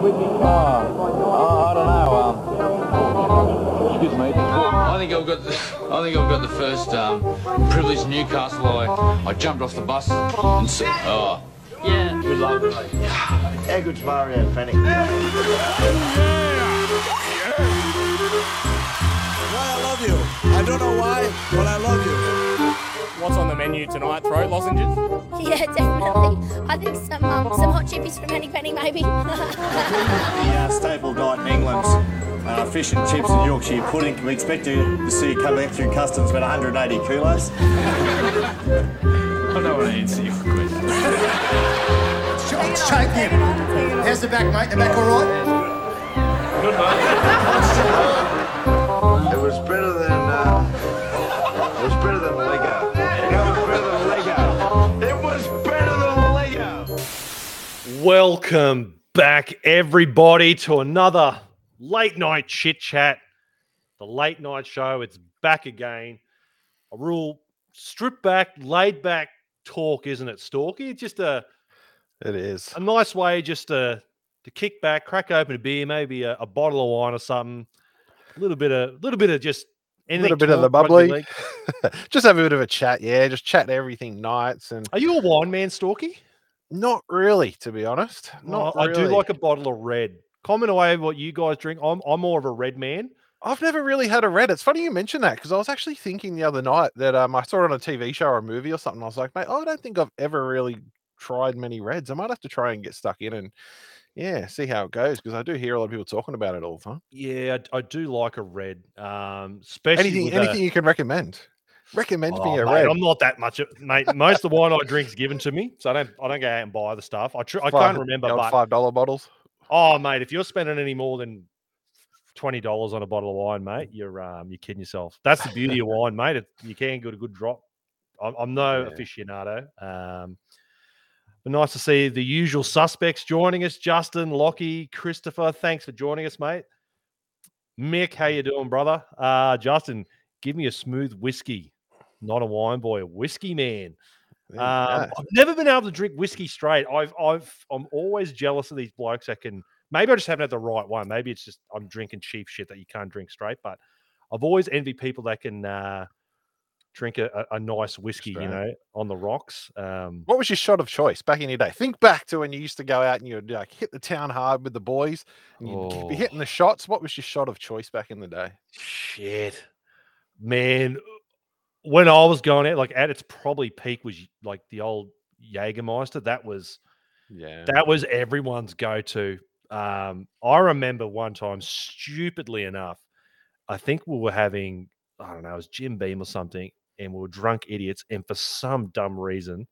Oh, I don't know. Um, excuse me. I think I've got the, I think I've got the first um, privileged Newcastle. I, I jumped off the bus and s oh Yeah. Good luck. How good's Mario Fenech? Why I love you. I don't know why, but I love you. What's on the menu tonight? Throat lozenges? Yeah, definitely. I think some um, some hot chippies from Henny Penny, maybe. The uh, staple diet in England, uh, fish and chips and Yorkshire pudding. Can we expect to, to see you coming through customs about 180 kilos? I don't want to answer your question. Shake him. How's the back, mate? The back all right? Good, mate. it was better than. Welcome back, everybody, to another late night chit chat. The late night show. It's back again. A real stripped back, laid back talk, isn't it, Stalky? It's just a It is. a nice way just to to kick back, crack open a beer, maybe a, a bottle of wine or something. A little bit of a little bit of just A little bit of the bubbly. just have a bit of a chat, yeah. Just chat everything Knights and Are you a wine man, Stalky? Not really, to be honest. Not Oh, I do like a bottle of red. Comment away what you guys drink. I'm I'm more of a red man. I've never really had a red. It's funny you mention that because I was actually thinking the other night that um I saw it on a TV show or a movie or something. I was like, mate, I don't think I've ever really tried many reds. I might have to try and get stuck in and yeah, see how it goes because I do hear a lot of people talking about it all the time. Yeah, I, I do like a red. Um, especially Anything, anything a, you can recommend? Recommend Oh, me a mate, red. I'm not that much, of- mate. Most of the wine I drink's given to me, so I don't I don't go out and buy the stuff. I tr- I can't remember, but five dollar bottles. oh, mate, if you're spending any more than twenty dollars on a bottle of wine, mate, you're um you're kidding yourself. That's the beauty of wine, mate. It, you can get a good drop. I'm, I'm no Yeah. aficionado. Um, but nice to see the usual suspects joining us: Justin, Lockie, Christopher. Thanks for joining us, mate. Mick, how you doing, brother? Uh, Justin, give me a smooth whiskey, not a wine boy, a whiskey man. Um. I've never been able to drink whiskey straight. I've, I've, I'm always jealous of these blokes that can. Maybe I just haven't had the right one. Maybe it's just I'm drinking cheap shit that you can't drink straight. But I've always envied people that can uh, drink a, a, nice whiskey, you know, on the rocks. Um, What was your shot of choice back in your day? Think back to when you used to go out and you'd like hit the town hard with the boys and you'd Oh. be hitting the shots. What was your shot of choice back in the day? shit, man. When I was going out, like at its probably peak was like the old Jägermeister. That was Yeah. That was everyone's go to. Um, I remember one time, stupidly enough, I think we were having, I don't know, it was Jim Beam or something, and we were drunk idiots. And for some dumb reason,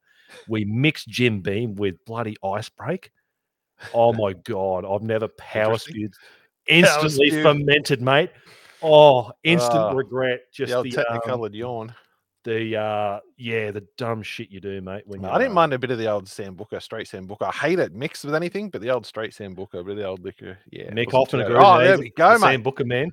we mixed Jim Beam with bloody ice break. Oh my God, I've never power spewed instantly fermented, mate. Oh, instant Ah, regret. Just the the, um, technicolored yawn. The uh, yeah, the dumb shit you do, mate. When I didn't uh, mind a bit of the old Sambuca, straight Sambuca. I hate it mixed with anything, but the old straight Sambuca, but the old liquor, yeah. Mick often agrees. Oh, there we go, the Sam mate. Booker man.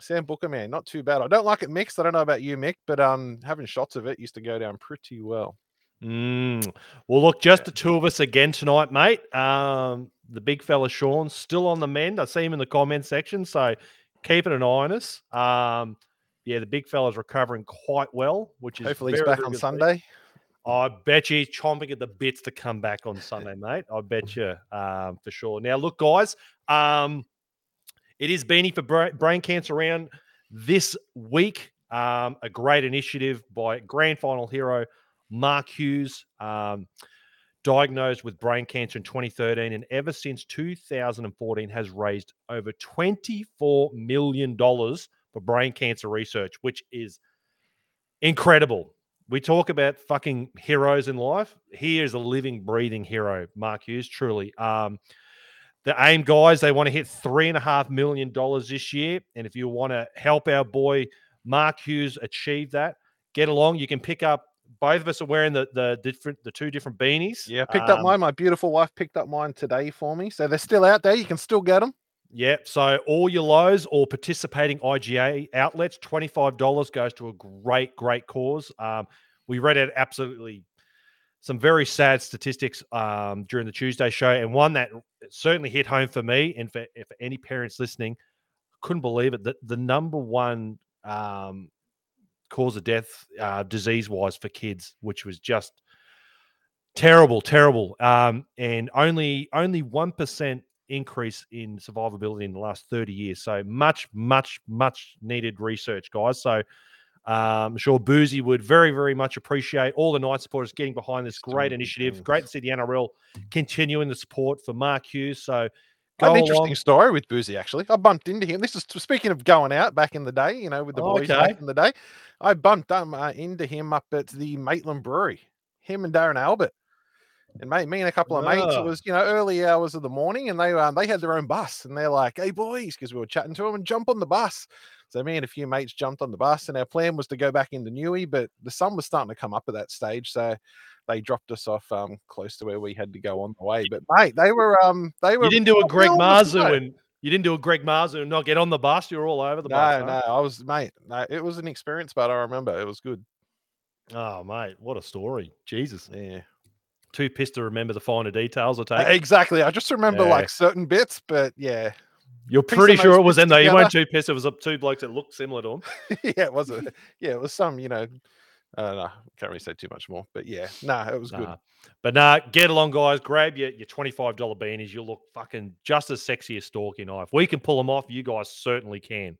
Sambuca, man, not too bad. I don't like it mixed. I don't know about you, Mick, but um, having shots of it used to go down pretty well. Mm. Well, look, just the two of us again tonight, mate. Um, the big fella Sean still on the mend. I see him in the comment section, so keeping an eye on us. Um, yeah, the big fella's recovering quite well, which is Hopefully, he's back on good to see. Sunday. I bet you he's chomping at the bits to come back on Sunday, mate. I bet you um, for sure. Now, look, guys, um, it is Beanie for Bra- Brain Cancer Round this week. Um, a great initiative by grand final hero Mark Hughes, um, diagnosed with brain cancer in 2013, and ever since 2014 has raised over 24 million dollars for brain cancer research, which is incredible. We talk about fucking heroes in life. He is a living, breathing hero, Mark Hughes, truly. Um, the aim, guys, they want to hit three and a half million dollars this year. And if you want to help our boy Mark Hughes achieve that, get along. You can pick up. Both of us are wearing the the different the two different beanies. Yeah, I picked up Um, mine. My beautiful wife picked up mine today for me. So they're still out there. You can still get them. Yep. So all your Lowes or participating IGA outlets, $25 goes to a great, great cause. Um, we read out absolutely some very sad statistics um, during the Tuesday show, and one that certainly hit home for me and for, for any parents listening. Couldn't believe it. that the number one um, cause of death, uh, disease wise, for kids, which was just terrible, terrible, um, and only only one percent increase in survivability in the last 30 years. So much, much, much needed research, guys. So um, I'm sure Boozy would very, very much appreciate all the Knight supporters getting behind this great initiative. Great to see the NRL continuing the support for Mark Hughes. So an interesting along. story with Boozy, actually. I bumped into him. This is speaking of going out back in the day, you know, with the Oh, boys okay. back in the day. I bumped um, uh, into him up at the Maitland Brewery, him and Darren Albert. And mate, me and a couple of mates, it was, you know, early hours of the morning, and they um, they had their own bus, and they're like, hey, boys, because we were chatting to them and jump on the bus. So me and a few mates jumped on the bus, and our plan was to go back into Newey, but the sun was starting to come up at that stage, so they dropped us off um, close to where we had to go on the way. But mate, they were um they were You didn't do a Greg Marzhew and you didn't do a Greg Marzhew and not get on the bus. You're all over the no, bus. no, huh? I was mate. No, it was an experience, but I remember it was good. Oh, mate, what a story. Jesus. Yeah, Too pissed to remember the finer details, I Uh, take. exactly. I just remember Yeah. like certain bits, but yeah, You're pretty sure it was them, though. You weren't too pissed. It was two blokes that looked similar to him. yeah, it was a, yeah, it was some, you know, I don't know, can't really say too much more, but yeah, nah, it was good. But nah, get along, guys. Grab your, your $25 beanies. You'll look fucking just as sexy as Stalky Knife. We can pull them off. You guys certainly can.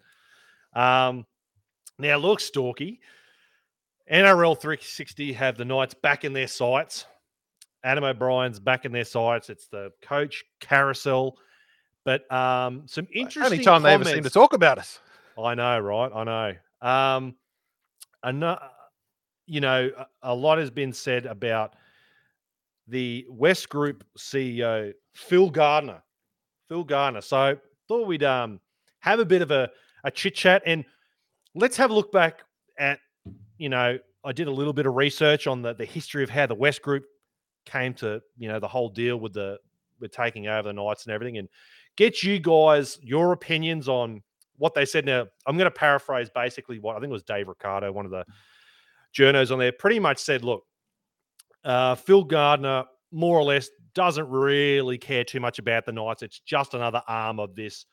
Um, now, look, Stalky. NRL 360 have the Knights back in their sights. Adam O'Brien's back in their sights. It's the coach carousel. But um, some interesting Anytime they ever seem to talk about us. I know, right? I know. Um, ano- you know, a, a lot has been said about the West Group CEO Phil Gardner. Phil Gardner. So thought we'd um have a bit of a, a chit chat and let's have a look back at you know I did a little bit of research on the the history of how the West Group came to you know the whole deal with the with taking over the Knights and everything and get you guys your opinions on what they said. Now I'm going to paraphrase basically what I think was Dave Riccio, one of the journos on there, pretty much said, look, uh, Phil Gardner more or less doesn't really care too much about the Knights. It's just another arm of this,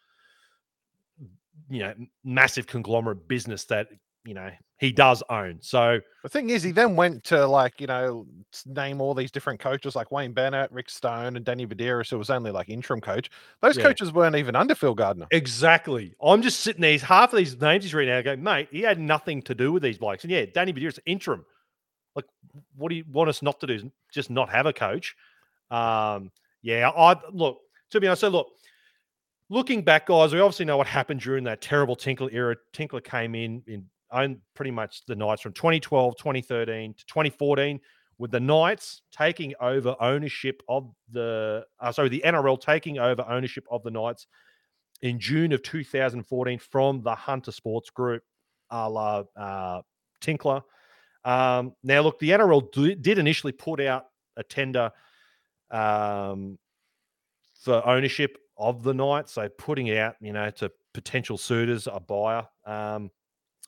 you know, massive conglomerate business that you know he does own. So The thing is, he then went to like, you know, name all these different coaches like Wayne Bennett, Rick Stone, and Danny Buderus, who was only like interim coach. Those Yeah. coaches weren't even under Phil Gardner. Exactly. I'm just sitting there. Half of these names he's reading out, I go, mate, he had nothing to do with these blokes. And yeah, Danny Buderus, interim. Like, what do you want us not to do? Just not have a coach? Um, yeah, I look, to be honest, so look, looking back, guys, we obviously know what happened during that terrible Tinkler era. Tinkler came in in owned pretty much the Knights from 2012, 2013 to 2014, with the Knights taking over ownership of the uh, sorry, the NRL taking over ownership of the Knights in June of 2014 from the Hunter Sports Group, a la uh, Tinkler. Um, now, look, the NRL do- did initially put out a tender um, for ownership of the Knights, so putting out, you know, to potential suitors, a buyer. Um,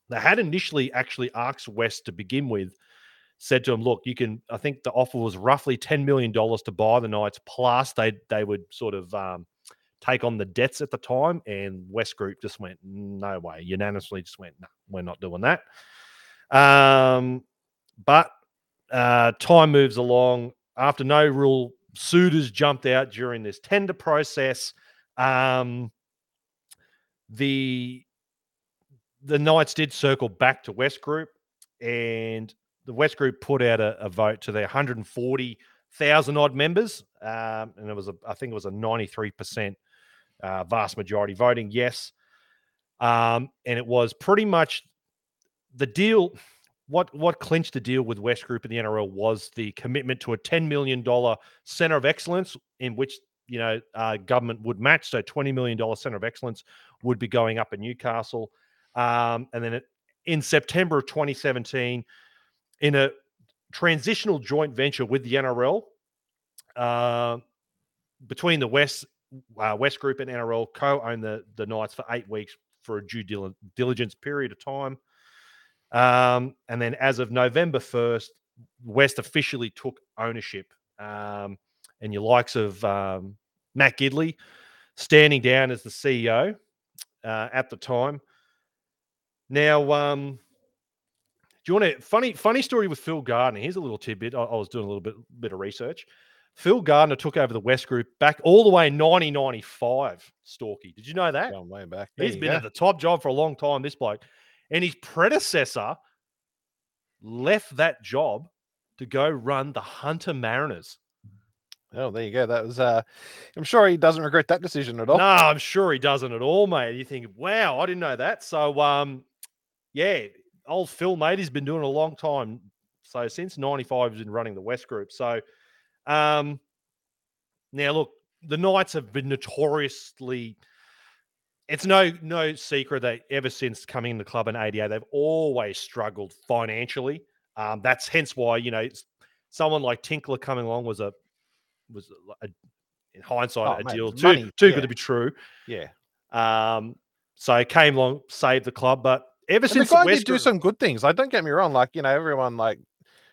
they had initially actually asked West to begin with, said to him, "Look, you can." I think the offer was roughly ten million dollars to buy the Knights, plus they they would sort of um, take on the debts at the time. And West Group just went, "No way!" Unanimously, just went, "No, we're not doing that." Um, but uh, time moves along. After no real suitors jumped out during this tender process, um, the the Knights did circle back to West Group, and the West Group put out a, a vote to their 140,000 odd members, um, and it was a, I think it was a 93 percent uh, vast majority voting yes, um, and it was pretty much the deal. What what clinched the deal with West Group and the NRL was the commitment to a 10 million dollar center of excellence, in which you know uh, government would match. So 20 million dollar center of excellence would be going up in Newcastle. Um, and then it, in September of 2017, in a transitional joint venture with the NRL, uh, between the West uh, West Group and NRL, co-owned the the Knights for eight weeks for a due dil- diligence period of time. Um, and then as of November 1st, West officially took ownership, um, and your likes of um, Matt Gidley standing down as the CEO uh, at the time. Now, um, do you want to funny funny story with Phil Gardner? Here's a little tidbit. I, I was doing a little bit bit of research. Phil Gardner took over the West Group back all the way in 1995. Storky, did you know that? Going way back. He's There you been go. at the top job for a long time. This bloke, and his predecessor left that job to go run the Hunter Mariners. Oh, there you go. That was. uh I'm sure he doesn't regret that decision at all. No, I'm sure he doesn't at all, mate. You think, wow, I didn't know that. So, um, yeah, old Phil, mate, he's been doing a long time. So since '95, he's been running the West Group. So, um, now look, the Knights have been notoriously. It's no no secret that ever since coming in the club in '88, they've always struggled financially. Um, that's hence why you know it's- someone like Tinkler coming along was a was a, in hindsight Oh, a mate, deal it's too money, too yeah. good to be true. Yeah. Um, so came along, saved the club, but ever And since the guy West did do some good things. Like, don't get me wrong. Like, you know, everyone like,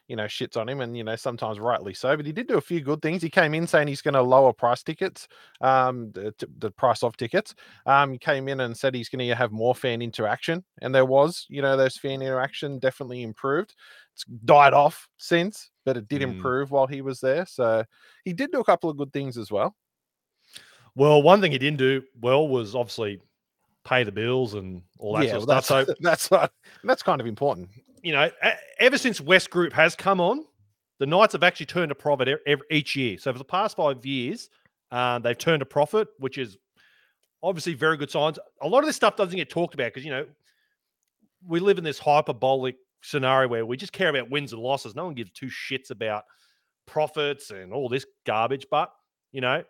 you know, shits on him, and you know, sometimes rightly so. But he did do a few good things. He came in saying he's going to lower price tickets, um, the, the price of tickets. Um, he came in and said he's going to have more fan interaction, and there was, you know, those fan interaction definitely improved. It's died off since, but it did Mm. improve while he was there. So he did do a couple of good things as well. Well, one thing he didn't do well was obviously pay the bills and all that yeah, sort of well, stuff. that's So that's what- that's kind of important. you know, ever since West Group has come on, the Knights have actually turned a profit every, each year. So for the past five years, um, they've turned a profit, which is obviously very good signs. A lot of this stuff doesn't get talked about because you know we live in this hyperbolic scenario where we just care about wins and losses. No one gives two shits about profits and all this garbage. But you know,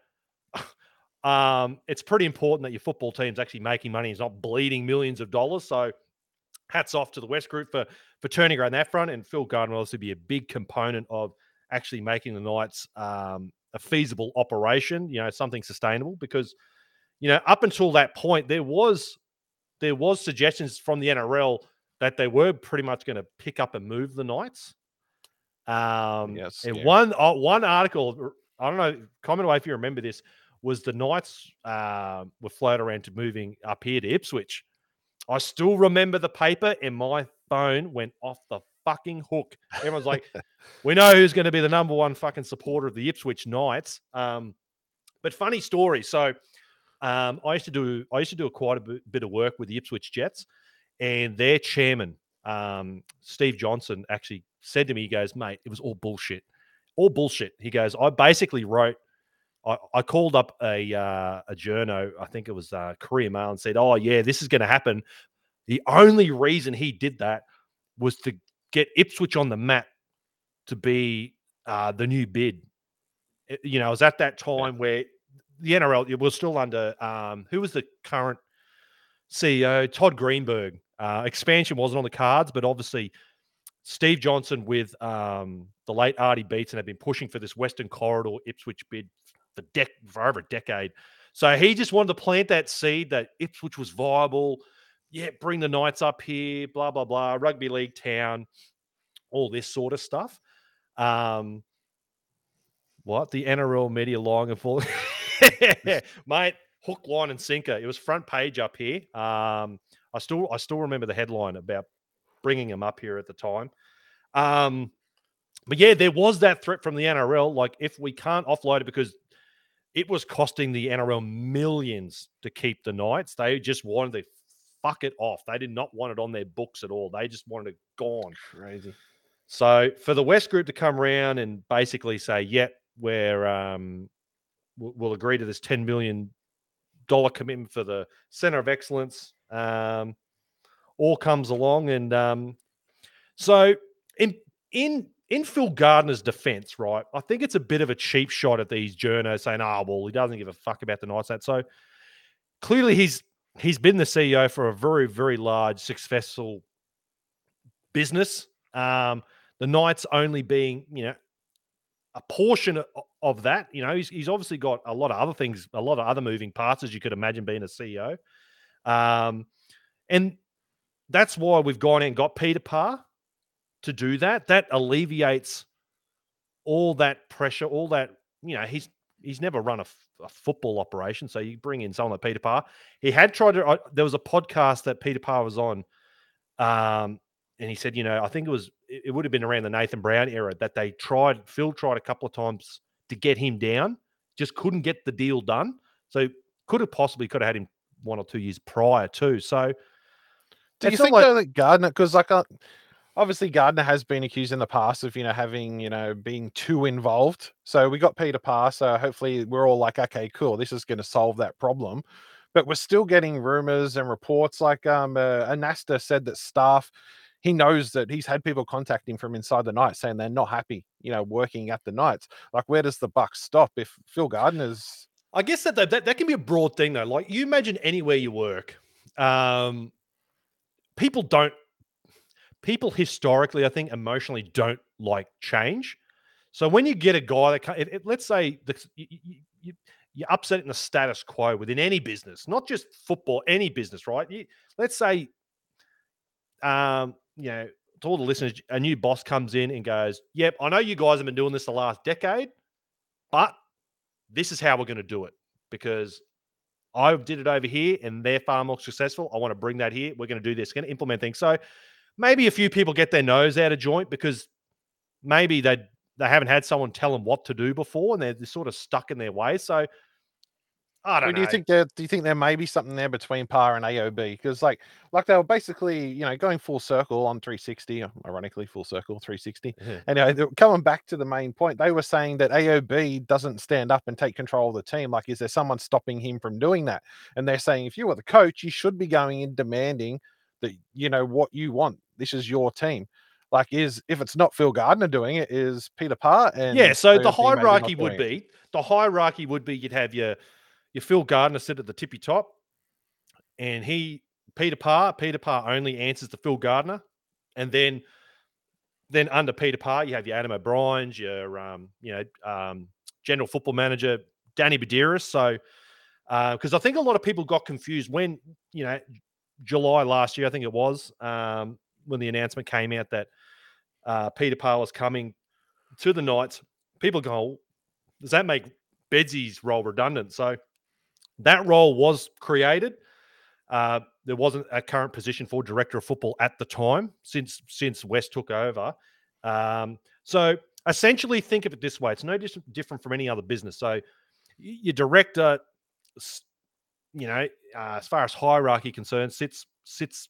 um, it's pretty important that your football team's actually making money. It's not bleeding millions of dollars. So hats off to the West Group for for turning around that front. And Phil Gardner will also be a big component of actually making the Knights um, a feasible operation. You know, something sustainable because you know up until that point there was there was suggestions from the NRL that they were pretty much going to pick up and move the Knights. Um, Yes, and yeah. one uh, one article, I don't know, comment away if you remember this, was the Knights uh, were floated around to moving up here to Ipswich. I still remember the paper, and my phone went off the fucking hook. Everyone's like, "We know who's going to be the number one fucking supporter of the Ipswich Knights." Um, but funny story. So, um, I used to do I used to do a quite a bit, bit of work with the Ipswich Jets, and their chairman, um, Steve Johnson, actually said to me, "He goes, mate, it was all bullshit, all bullshit." He goes, "I basically wrote." I, I called up a uh, a journo, I think it was uh, Courier Mail, and said, "Oh yeah, this is going to happen." The only reason he did that was to get Ipswich on the map to be uh, the new bid. It- you know, it was at that time where the NRL it was still under um, who was the current CEO, Todd Greenberg. Uh, expansion wasn't on the cards, but obviously Steve Johnson with um, the late Artie Beetson have been pushing for this Western Corridor Ipswich bid for, dec- for over a decade. So he just wanted to plant that seed that Ipswich was viable. Yeah, bring the Knights up here, blah, blah, blah, rugby league town, all this sort of stuff. Um, what? The NRL media lying and falling. Mate, hook, line, and sinker. It was front page up here. Um, I still I still remember the headline about bringing him up here at the time. Um, but yeah, there was that threat from the NRL. Like, if we can't offload it because it was costing the NRL millions to keep the Knights, they just wanted to fuck it off. They did not want it on their books at all. They just wanted it gone. Crazy. So for the West Group to come around and basically say, "Yep, we're um, we'll, we'll agree to this ten million dollar commitment for the Center of Excellence," um, all comes along, and um, so in in in Phil Gardner's defense, right? I think it's a bit of a cheap shot at these journos saying, "Ah, well, he doesn't give a fuck about the Knights." That so clearly he's he's been the CEO for a very very large successful business. Um, the Knights only being, you know, a portion of, of that. You know, he's, he's obviously got a lot of other things, a lot of other moving parts, as you could imagine being a CEO. Um, and that's why we've gone and got Peter Parr to do that, that alleviates all that pressure, all that you know. He's he's never run a, f- a football operation, so you bring in someone like Peter Parr. He had tried to. Uh, there was a podcast that Peter Parr was on, um, and he said, you know, I think it was it, it would have been around the Nathan Brown era that they tried. Phil tried a couple of times to get him down, just couldn't get the deal done. So could have possibly could have had him one or two years prior too. So Do you think like- though that Gardner, because like uh, obviously Gardner has been accused in the past of you know having you know being too involved. So we got Peter Parr. So hopefully we're all like, okay, cool, this is going to solve that problem. But we're still getting rumors and reports. Like um, uh, Anasta said that staff, he knows that he's had people contact him from inside the night saying they're not happy, you know, working at the Knights. Like, where does the buck stop if Phil Gardner's? I guess that, that that can be a broad thing though. Like you imagine anywhere you work, um, people don't. People historically, I think, emotionally don't like change. So when you get a guy that, if, if- let's say, the, you, you, you, you're upsetting the status quo within any business, not just football, any business, right? You, let's say, um, you know, to all the listeners, a new boss comes in and goes, "Yep, I know you guys have been doing this the last decade, but this is how we're going to do it because I did it over here and they're far more successful. I want to bring that here. We're going to do this, going to implement things. So maybe a few people get their nose out of joint because maybe they they haven't had someone tell them what to do before and they're, they're sort of stuck in their way. So I don't know. do you think there? Do you think there may be something there between Parr and AOB? Because like, like they were basically, you know, going full circle on 360. uh, Ironically, full circle 360. Yeah. Anyway, coming back to the main point, they were saying that AOB doesn't stand up and take control of the team. Like, is there someone stopping him from doing that? And they're saying, if you were the coach, you should be going in demanding that you know what you want. This is your team. Like, is if it's not Phil Gardner doing it, is Peter Parr and yeah, so the AOB maybe not hierarchy would doing it? be the hierarchy would be you'd have your your Phil Gardner sit at the tippy top, and he Peter Parr, Peter Parr only answers to Phil Gardner, and then then under Peter Parr you have your Adam O'Brien's, your um, you know um, general football manager Danny Buderus. So because I think a lot of people got confused when you know July last year, I think it was um, when the announcement came out that uh, Peter Parr was coming to the Knights. People go, "Oh, does that make Bedsy's role redundant? So that role was created. Uh, there wasn't a current position for director of football at the time since since West took over. Um, so essentially, think of it this way: it's no different from any other business. So your director, you know, uh, as far as hierarchy concerned, sits sits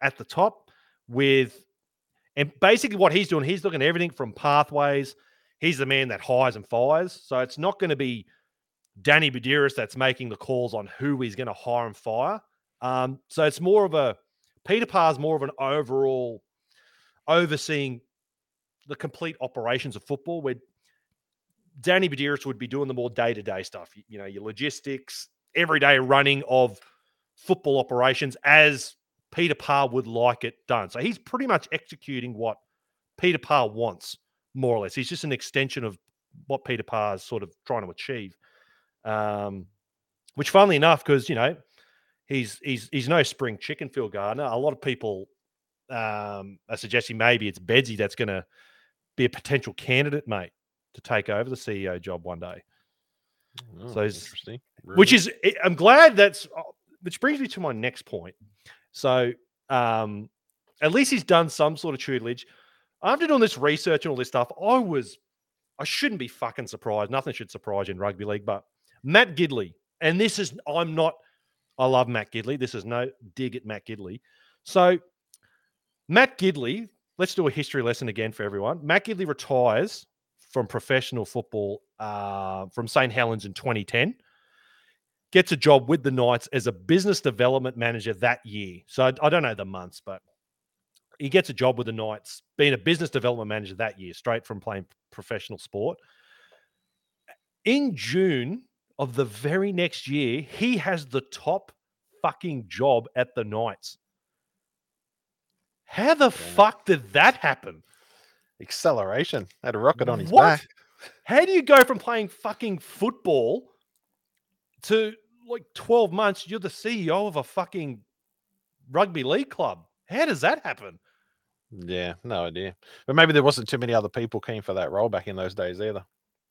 at the top with, and basically what he's doing, he's looking at everything from pathways. He's the man that hires and fires. So it's not going to be Danny Buderus that's making the calls on who he's going to hire and fire. Um, so it's more of a Peter Parr's more of an overall overseeing the complete operations of football, where Danny Buderus would be doing the more day to day stuff. You, you know, your logistics, everyday running of football operations as Peter Parr would like it done. So he's pretty much executing what Peter Parr wants, more or less. He's just an extension of what Peter Parr is sort of trying to achieve. Um, which, funnily enough, because you know he's he's he's no spring chicken, Phil Gardner. A lot of people um, are suggesting maybe it's Bedsy that's going to be a potential candidate, mate, to take over the CEO job one day. Oh, So interesting. Which is, I- I'm glad that's, uh, which brings me to my next point. So, um, at least he's done some sort of tutelage. After doing this research and all this stuff, I was, I shouldn't be fucking surprised. Nothing should surprise you in rugby league, but Matt Gidley, and this is, I'm not, I love Matt Gidley. This is no dig at Matt Gidley. So, Matt Gidley, let's do a history lesson again for everyone. Matt Gidley retires from professional football uh, from St. Helens in 2010 gets a job with the Knights as a business development manager that year. So I, I don't know the months, but he gets a job with the Knights being a business development manager that year, straight from playing professional sport. In June of the very next year, he has the top fucking job at the Knights. How the fuck did that happen? acceleration. Had a rocket on his What? back. How do you go from playing fucking football to like 12 months? You're the CEO of a fucking rugby league club. How does that happen? Yeah, no idea. But maybe there wasn't too many other people keen for that role back in those days either.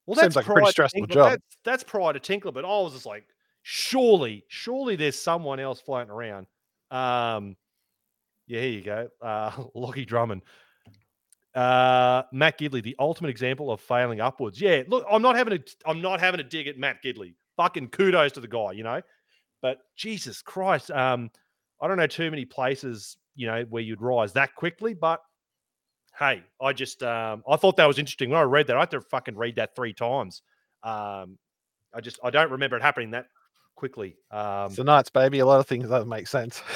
Well, Seems that's like a pretty stressful Tinkler, job. That's, that's prior to Tinkler, but I was just like, surely, surely there's someone else floating around. Um, yeah, here you go. Uh, Lockie Drummond. Uh, Matt Gidley, the ultimate example of failing upwards. Yeah, look, I'm not having a, I'm not having a dig at Matt Gidley. Fucking kudos to the guy, you know. But Jesus Christ, um, I don't know too many places, you know, where you'd rise that quickly. But hey, I just, um, I thought that was interesting when I read that. I had to fucking read that three times. Um, I just, I don't remember it happening that quickly. Um, the Knights, baby. A lot of things that make sense.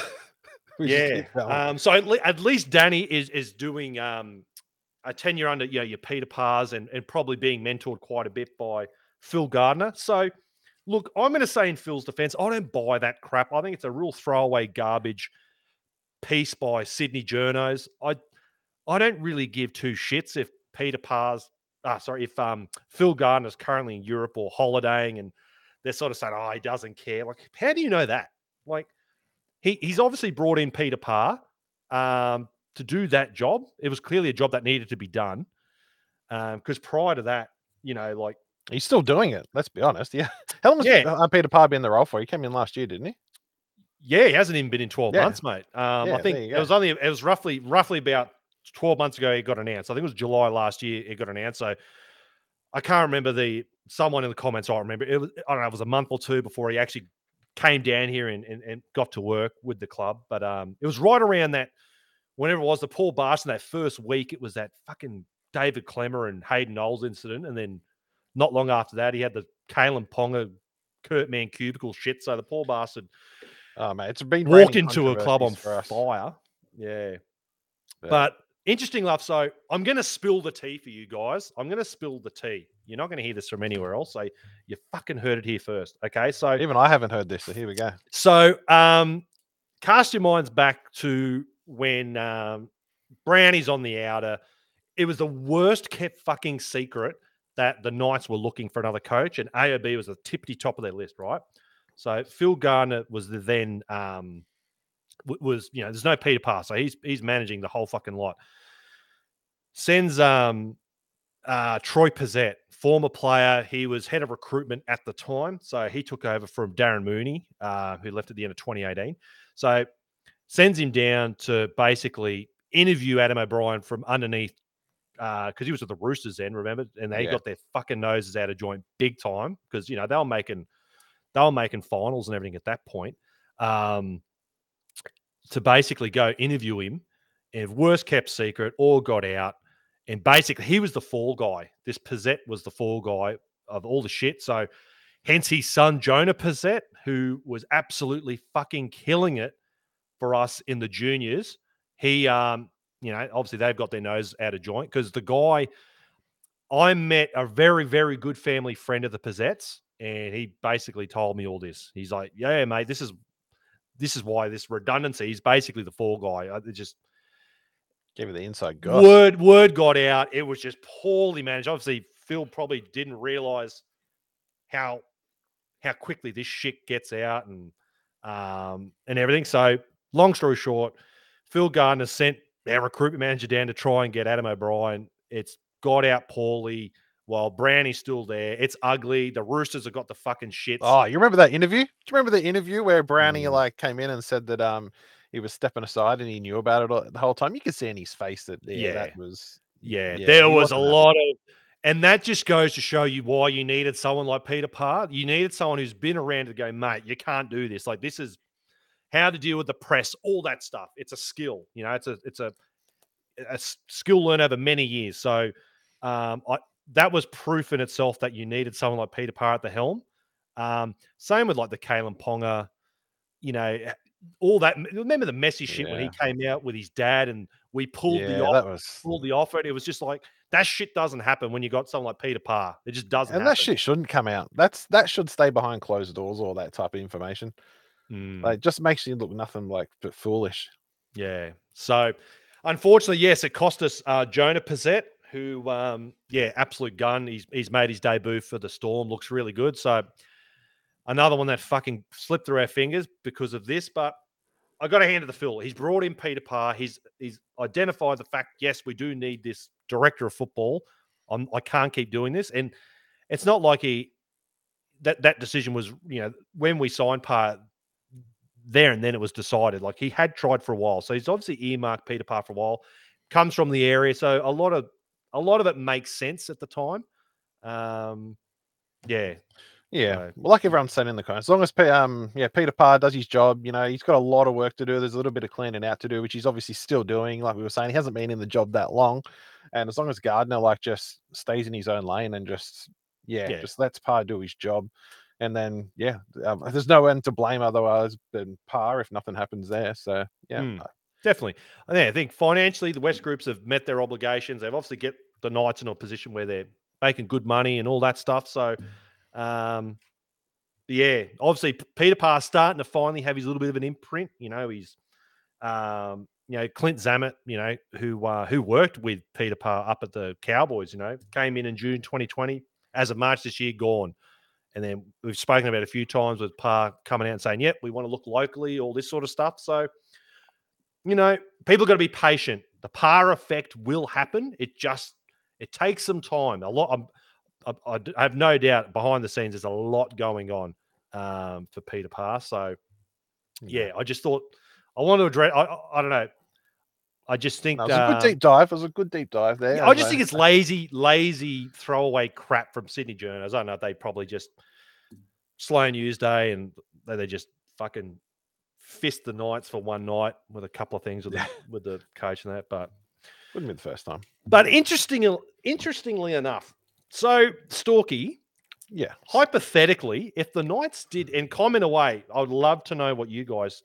Yeah. Um, so at, le- at least Danny is is doing um, a tenure under you know your Peter Parrs and and probably being mentored quite a bit by Phil Gardner. So look, I'm going to say in Phil's defense, I don't buy that crap. I think it's a real throwaway garbage piece by Sydney Journos. I I don't really give two shits if Peter Parr's, ah, sorry, if um Phil Gardner's currently in Europe or holidaying and they're sort of saying, oh, he doesn't care. Like, how do you know that? Like, he he's obviously brought in Peter Parr um, to do that job. It was clearly a job that needed to be done. Because prior to that, you know, like He's still doing it. Let's be honest. Yeah. How long has Yeah. uh, Peter Parr been in the role for? He came in last year, didn't he? Yeah, he hasn't even been in 12 Yeah. months, mate. Um, Yeah, I think it was only it was roughly roughly about 12 months ago he got announced. I think it was July last year it got announced. So I can't remember the someone in the comments I remember. It was I don't know, it was a month or two before he actually came down here and, and, and got to work with the club. But um it was right around that whenever it was the Paul Barson that first week, it was that fucking David Klemmer and Hayden Knowles incident. And then not long after that, he had the Kalyn Ponga Kurt Mann cubicle shit. So the poor Bastard Oh, mate. It's been walked into a club on controversies for us. fire. Yeah. Yeah. But interesting love. So I'm going to spill the tea for you guys. I'm going to spill the tea. You're not going to hear this from anywhere else. So you fucking heard it here first. Okay. So Even I haven't heard this. So here we go. so um, cast your minds back to when um, Brownie's on the outer. It was the worst kept fucking secret that the Knights were looking for another coach, and AOB was the tippity top of their list, right? So Phil Garner was the then um, was you know there's no Peter Parr, so he's he's managing the whole fucking lot. Sends um uh Troy Pezet, former player. He was head of recruitment at the time, so he took over from Darren Mooney, uh, who left at the end of 2018. So sends him down to basically interview Adam O'Brien from underneath because he was at the Roosters then, remember? And they Yeah. got their fucking noses out of joint big time because you know they were making they were making finals and everything at that point. Um, to basically go interview him, and worst kept secret, all got out, and basically he was the fall guy. This Pezet was the fall guy of all the shit. So, hence his son Jonah Pezet, who was absolutely fucking killing it for us in the juniors. He, um, you know, obviously they've got their nose out of joint because the guy. I met a very, very good family friend of the Pezets, and he basically told me all this. He's like, "Yeah, mate, this is this is why this redundancy. He's basically the fall guy. It just Give me the inside goss. word word got out. It was just poorly managed. Obviously, Phil probably didn't realize how how quickly this shit gets out and um and everything. So, long story short, Phil Gardner sent our recruitment manager down to try and get Adam O'Brien. It's got out poorly. While Brownie's still there, it's ugly. The Roosters have got the fucking shit. Oh, you remember that interview? Do you remember the interview where Brownie Mm. like came in and said that um he was stepping aside and he knew about it all, the whole time? You could see in his face that yeah, Yeah. that was Yeah, Yeah, there was a lot of, and that just goes to show you why you needed someone like Peter Parr. You needed someone who's been around to go, mate, you can't do this. Like this is how to deal with the press, all that stuff. It's a skill, you know. It's a it's a, a skill learned over many years. So, um, I that was proof in itself that you needed someone like Peter Parr at the helm. Um, same with like the Kalyn Ponga, you know, eh, all that. Remember the messy shit when he came out with his dad, and we pulled yeah, the off was pulled the offer. It was just like that shit doesn't happen when you got someone like Peter Parr. It just doesn't. and happen. that shit shouldn't come out. That's that should stay behind closed doors, all that type of information. Mm, Like just makes you look nothing like but foolish. yeah. So, unfortunately, yes, it cost us uh, Jonah Pezet, who, um, yeah, absolute gun. He's he's made his debut for the Storm. Looks really good. So, another one that fucking slipped through our fingers because of this. But I got a hand it the Phil. He's brought in Peter Parr. He's he's identified the fact. Yes, we do need this director of football. I'm, I can't keep doing this, and it's not like he that that decision was you know when we signed Parr there and then it was decided. Like he had tried for a while, so he's obviously earmarked Peter Parr for a while. Comes from the area, so a lot of a lot of it makes sense at the time. Um, yeah, Yeah, So- well, like everyone's saying in the comments, as long as um yeah Peter Parr does his job, you know he's got a lot of work to do. There's a little bit of cleaning out to do, which he's obviously still doing. Like we were saying, he hasn't been in the job that long, and as long as Gardner like just stays in his own lane and just yeah, Yeah. just lets Parr do his job, and then yeah, um, there's no one to blame otherwise than Parr if nothing happens there. So yeah, Hmm. uh, definitely. I think, I think financially, the West groups have met their obligations. They've obviously get the Knights in a position where they're making good money and all that stuff. So, um, yeah, obviously Peter Parr's starting to finally have his little bit of an imprint. You know, he's, um, you know, Clint Zammit, you know, who uh, who worked with Peter Parr up at the Cowboys. You know, came in in June 2020. As of March this year, gone. And then we've spoken about it a few times with Parr coming out and saying, "Yep, we want to look locally," all this sort of stuff. So, you know, people got to be patient. The Parr effect will happen. It just it takes some time. A lot. I'm, I, I I have no doubt behind the scenes there's a lot going on um, for Peter Parr. So, yeah, I just thought I want to address. I, I don't know. I just think no, it was a uh, good deep dive. It was a good deep dive there. yeah, I just know. think it's lazy, lazy throwaway crap from Sydney Journos. I don't know. They probably just slow news day and they, they just fucking fist the Knights for one night with a couple of things with the, with the coach and that. But wouldn't be the first time. but interesting, interestingly enough, so Storky, Yeah, hypothetically, if the Knights did, and comment away, I would love to know what you guys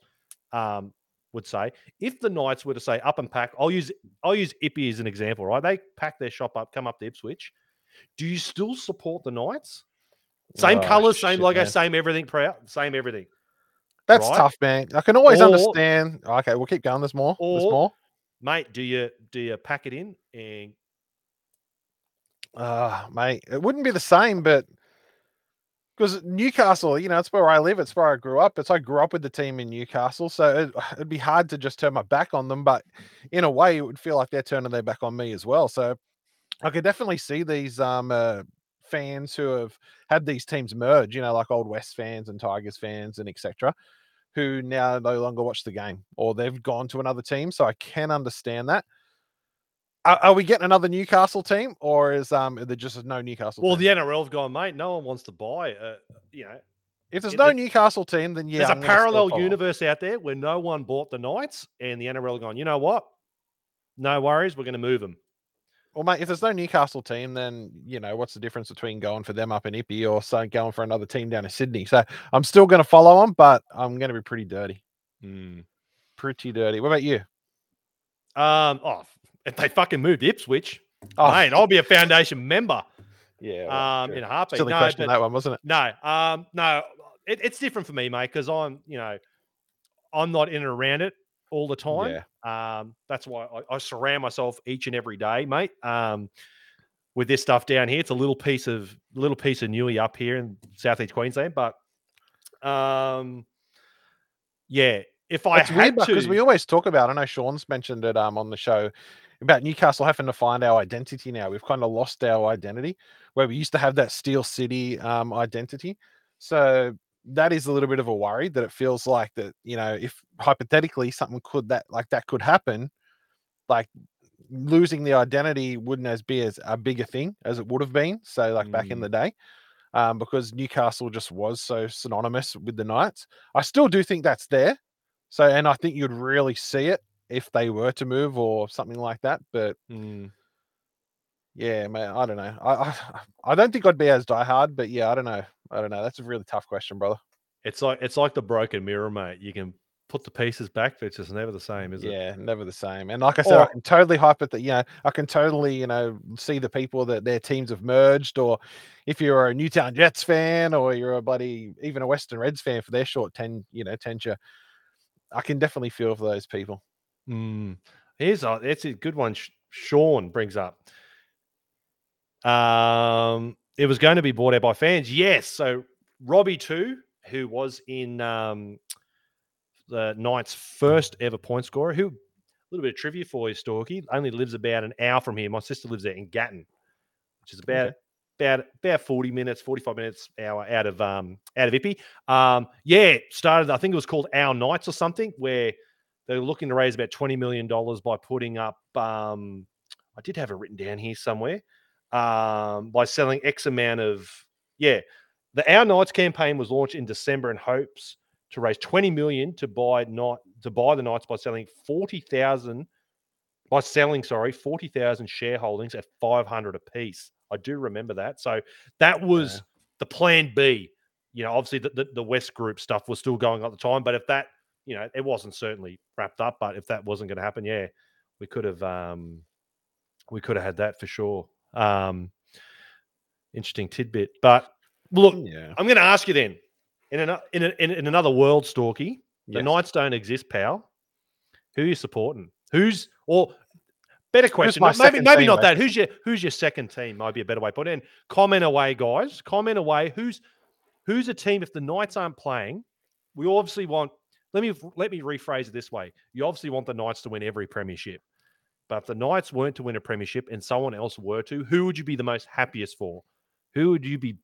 um, would say. If the Knights were to say up and pack, I'll use I'll use Ippy as an example, right? They pack their shop up, come up to Ipswich. Do you still support the Knights? Same Oh, colours, same logo, man. same everything, proud, same everything. That's right? tough, man. I can always Or- understand. Okay, we'll keep going. There's more. There's more. Mate, do you do you pack it in and Uh, mate, it wouldn't be the same, but because Newcastle, you know, it's where I live. It's where I grew up. It's I grew up with the team in Newcastle, so it, it'd be hard to just turn my back on them. But in a way, it would feel like they're turning their back on me as well. So I could definitely see these um uh, fans who have had these teams merge. You know, like old West fans and Tigers fans and etc. Who now no longer watch the game or they've gone to another team. So I can understand that. Are, are we getting another Newcastle team, or is um there just no Newcastle? well, team? the NRL's gone, mate. No one wants to buy. Uh, you know, if there's it- no Newcastle team, then yeah, there's I'm a parallel universe out there where no one bought the Knights, and the NRL gone. You know what? No worries, we're going to move them. Well, mate, if there's no Newcastle team, then you know what's the difference between going for them up in Ippy or so going for another team down in Sydney? So I'm still going to follow them, but I'm going to be pretty dirty, Mm. pretty dirty. What about you? Um, oh, if they fucking moved Ipswich, Oh, mate, I'll be a foundation member. yeah. well, Um, in a heartbeat. silly no, question but- that one, wasn't it? No, um, no, it, it's different for me, mate, because I'm, you know, I'm not in and around it all the time. Yeah. Um, that's why I, I surround myself each and every day, mate. Um, with this stuff down here, it's a little piece of little piece of Newey up here in southeast Queensland, but um, yeah, if I It's had weird to, because we always talk about. I know Sean's mentioned it um on the show about Newcastle having to find our identity now. We've kind of lost our identity where we used to have that Steel City um identity. So that is a little bit of a worry that it feels like that you know if hypothetically something could that like that could happen, like losing the identity wouldn't as be as a bigger thing as it would have been. So like back in Mm. the day. Um, because Newcastle just was so synonymous with the Knights. I still do think that's there. So, and I think you'd really see it if they were to move or something like that. But Mm, yeah, man, I don't know. I I, I don't think I'd be as diehard, but yeah, I don't know. I don't know. That's a really tough question, brother. it's like it's like the broken mirror, mate. You can put the pieces back, but it's just never the same, is it? yeah, never the same. And like I said, I can totally hype it that you know, I can totally, you know, see the people that their teams have merged, or if you're a Newtown Jets fan or you're a buddy, even a Western Reds fan for their short ten, you know, tenure. I can definitely feel for those people. Mm. Here's a it's a good one. Sean brings up. Um, it was going to be bought out by fans. Yes. So Robbie Tew, who was in um the Knights' first ever point scorer. Who, a little bit of trivia for you, Storky, only lives about an hour from here. My sister lives there in Gatton, which is about about about forty minutes, forty five minutes, hour out of um out of Ippy. Um, yeah, started. I think it was called Our Knights or something, where they were looking to raise about twenty million dollars by putting up. Um, I did have it written down here somewhere. Um, by selling X amount of yeah, the Our Knights campaign was launched in December in hopes to raise 20 million to buy night to buy the Knights by selling 40,000 by selling sorry 40,000 shareholdings at 500 apiece. I do remember that. So that was Yeah. the plan B. You know, obviously the, the, the West Group stuff was still going on at the time, but if that, you know, it wasn't certainly wrapped up, but if that wasn't going to happen, yeah, we could have um we could have had that for sure. Um interesting tidbit. But look, Yeah. I'm going to ask you then, in an, in, a, in, in another world, Storky, the Yes. Knights don't exist, pal. Who are you supporting? Who's or better question? maybe maybe team, not mate? that. Who's your who's your second team? Might be a better way to put it. And comment away, guys. Comment away. Who's who's a team if the Knights aren't playing? We obviously want. Let me let me rephrase it this way. You obviously want the Knights to win every premiership. But if the Knights weren't to win a premiership and someone else were to, who would you be the most happiest for? Who would you be?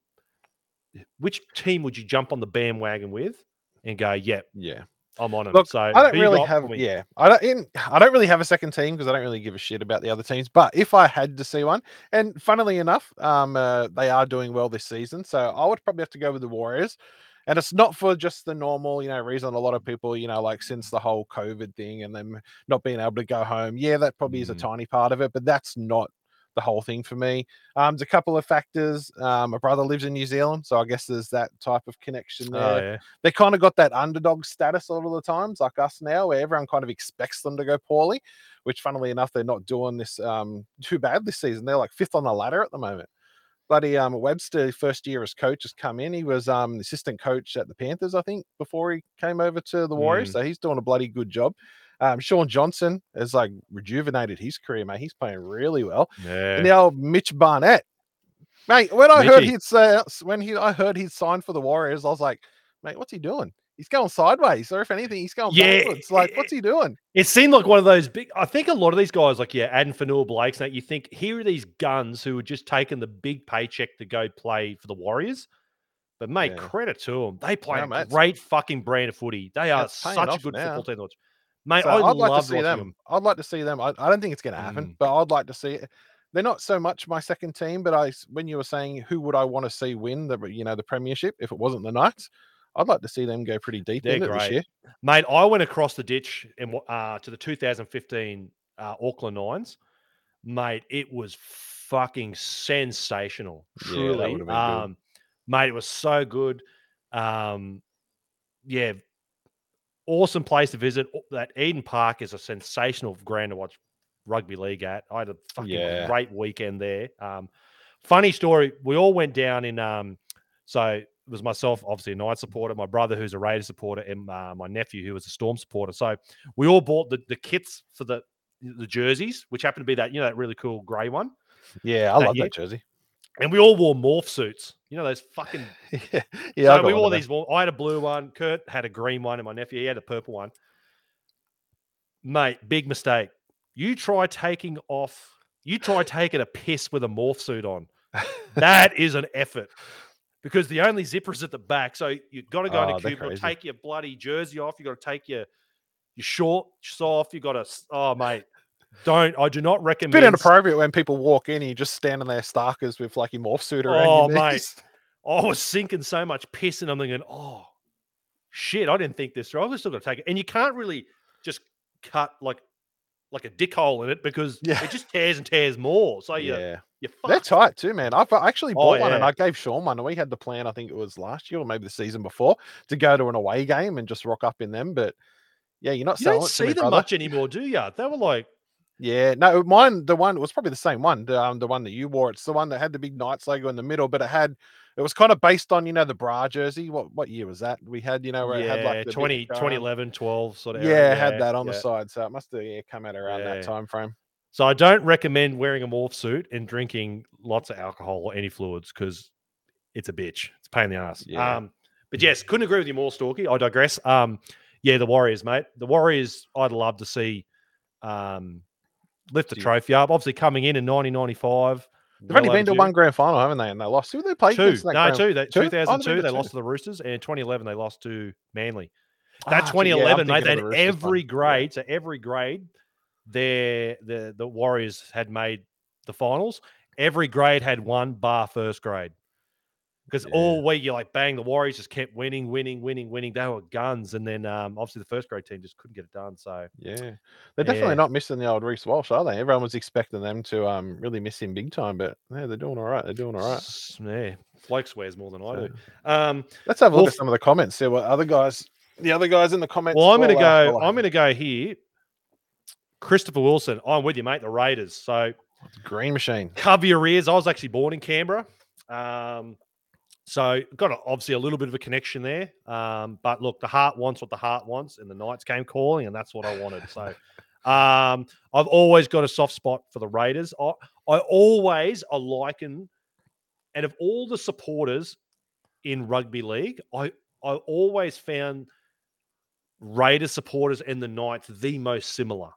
Which team would you jump on the bandwagon with and go, "Yep, Yeah. I'm on it. Look, so I don't really have. Yeah, I don't. In, I don't really have a second team because I don't really give a shit about the other teams. But if I had to see one, and funnily enough, um, uh, they are doing well this season, so I would probably have to go with the Warriors. And it's not for just the normal, you know, reason. A lot of people, you know, like since the whole COVID thing and them not being able to go home. Yeah, that probably is a Mm. tiny part of it, but that's not the whole thing for me. Um, there's a couple of factors. Um, my brother lives in New Zealand, so I guess there's that type of connection there Oh, yeah. they kind of got that underdog status a lot of the times, like us now, where everyone kind of expects them to go poorly, which funnily enough, they're not doing this um too bad this season. They're like fifth on the ladder at the moment. Bloody um Webster, first year as coach, has come in. He was um assistant coach at the Panthers, I think, before he came over to the Warriors. Mm. So he's doing a bloody good job. Um, Shaun Johnson has like rejuvenated his career, mate. He's playing really well. Yeah. And old Mitch Barnett, mate. When I heard Mitchy. he'd say when he I heard he'd signed for the Warriors, I was like, mate, what's he doing? He's going sideways, or if anything, he's going Yeah, backwards. Like, what's he doing? It seemed like one of those big. I think a lot of these guys, like yeah, Addin Fonua-Blakes, now you think here are these guns who are just taking the big paycheck to go play for the Warriors. But mate, Yeah. credit to them, they play No, great fucking brand of footy. They are such a good now. football team to watch. Mate, So I'd like to see them. them. I'd like to see them. I, I don't think it's going to happen, Mm. but I'd like to see it. They're not so much my second team, but I when you were saying who would I want to see win the you know the premiership if it wasn't the Knights, I'd like to see them go pretty deep They're in it this year. Mate, I went across the ditch and uh, to the 2015 uh, Auckland Nines. Mate, it was fucking sensational. Yeah, Truly, good. um, mate, it was so good. Um, yeah, awesome place to visit. That Eden Park is a sensational ground to watch rugby league at. I had a fucking Yeah. great weekend there. Um, funny story. We all went down in um, so it was myself, obviously a Knight supporter, my brother who's a Raiders supporter, and uh, my nephew who was a Storm supporter. So we all bought the, the kits for the the jerseys, which happened to be that you know that really cool grey one, Yeah, I That love year? that jersey. and we all wore morph suits. You know those fucking. yeah, yeah. So we wore these. Warm, I had a blue one. Kurt had a green one, and my nephew he had a purple one. Mate, big mistake. You try taking off. You try taking a piss with a morph suit on. That is an effort because the only zipper is at the back. So you've got to go Oh, into crazy. take your bloody jersey off. You've got to take your your shorts off. You've got to. Oh, mate, don't. I do not recommend. It's a bit inappropriate when people walk in and you're just standing there starkers with like your morph suit around Oh, your mate. I was sinking so much piss, and I'm thinking, oh shit, I didn't think this through. I was still got to take it, and you can't really just cut like like a dick hole in it because Yeah. it just tears and tears more. So you Yeah. you They're tight too, man. I've I actually Oh, bought one and. I gave Sean one. We had the plan, I think it was last year or maybe the season before, to go to an away game and just rock up in them. But yeah, you're not You selling don't see me, them brother. much anymore, do you? They were like, Yeah, no, mine, the one was probably the same one, the, um, the one that you wore. It's the one that had the big Knights logo in the middle, but it had it was kind of based on you know the bra jersey. What what year was that? We had you know where it had like the big, um, 2011, 12 sort of. Yeah, had that on the side, so it must have yeah, come out around Yeah. that time frame. So I don't recommend wearing a morph suit and drinking lots of alcohol or any fluids because it's a bitch. It's a pain in the ass. Yeah. Um, but yes, couldn't agree with you more, Storky. I digress. Um, Yeah, the Warriors, mate. The Warriors, I'd love to see um, lift the trophy up. Obviously, coming in in 1995. They've only been to one grand final, haven't they? And they lost. Who did they play? Two. No, grand- two. They, Two? Oh, they've 2002, been they two. lost to the Roosters, and 2011, they lost to Manly. Ah, That yeah, 2011, mate, they had the Roosters one. every Yeah. grade. So every grade, their the the Warriors had made the finals. Every grade had one bar first grade. Because Yeah. all week you're like, bang, the Warriors just kept winning, winning, winning, winning. They were guns, and then um, obviously the first grade team just couldn't get it done. So Yeah, they're definitely Yeah. not missing the old Reece Walsh, are they? Everyone was expecting them to um really miss him big time, but yeah, they're doing all right. They're doing all right. yeah, bloke swears more than I So, do. Um, let's have a look Well, at some of the comments. There were other guys, the other guys in the comments. well, I'm going to uh, go. I'm going to go here. Christopher Wilson. I'm with you, mate. The Raiders. So Green Machine. cover your ears. I was actually born in Canberra. Um, so got a, obviously a little bit of a connection there. Um, but look, the heart wants what the heart wants, and the Knights came calling, and that's what I wanted. So um, I've always got a soft spot for the Raiders. I, I always I liken, and of all the supporters in rugby league, I I always found Raiders supporters and the Knights the most similar.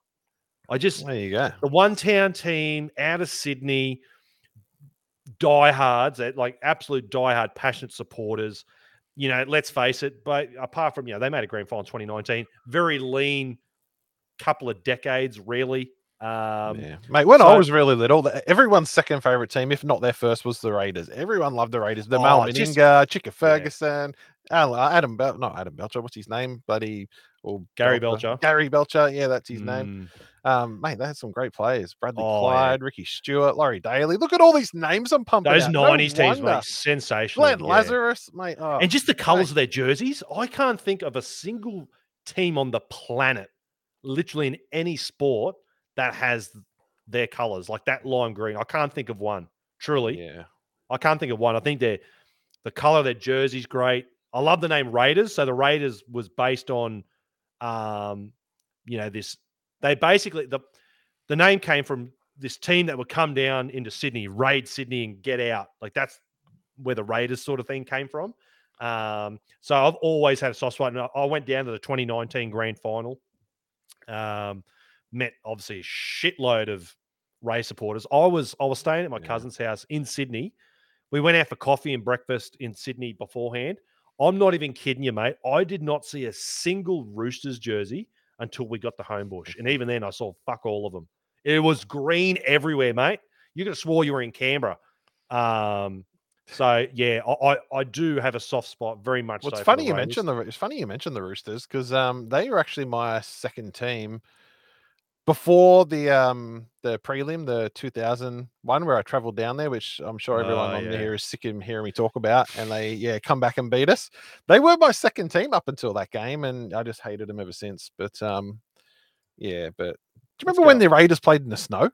I just There you go. the one town team out of Sydney, diehards, that like absolute diehard, passionate supporters. You know, let's face it, but apart from, you know, they made a grand final in 2019, very lean couple of decades, really. Um, yeah. Mate, when I was really little, the- everyone's second favorite team, if not their first, was the Raiders. Everyone loved the Raiders. The Oh, Mal Meninga, Chicka Ferguson, Adam Bel- not Adam Belcher, what's his name? Bloody or Gary Belcher. Gary Belcher, yeah, that's his name. mm, Um, mate, they had some great players. Bradley Oh, yeah. Clyde, Ricky Stuart, Laurie Daley. Look at all these names I'm pumping. Those out. No 90s teams, mate, sensational. Glenn yeah. Lazarus, mate. Oh, and just the colors of their jerseys. I can't think of a single team on the planet, literally in any sport, that has their colors like that lime green. I can't think of one. Truly, yeah. I can't think of one. I think they're the color of their jersey's great. I love the name Raiders. So the Raiders was based on, um, you know, this. They basically the the name came from this team that would come down into Sydney, raid Sydney, and get out. Like that's where the Raiders sort of thing came from. Um, so I've always had a soft spot. And I- I went down to the 2019 grand final. Um, met obviously a shitload of Ray supporters. I was I was staying at my Yeah. cousin's house in Sydney. We went out for coffee and breakfast in Sydney beforehand. I'm not even kidding you, mate. I did not see a single Roosters jersey until we got the Homebush. and even then, I saw fuck all of them. It was green everywhere, mate. You could have swore you were in Canberra. Um, so yeah, I, I I do have a soft spot, very much. Well, it's so for funny you Raiders. mentioned the it's funny you mentioned the Roosters because um they were actually my second team before the um the prelim, the 2001, where I travelled down there, which I'm sure everyone Oh, on yeah. here is sick of hearing me talk about, and they yeah come back and beat us. They were my second team up until that game, and I just hated them ever since. But um yeah, but do you remember when the Raiders played in the snow?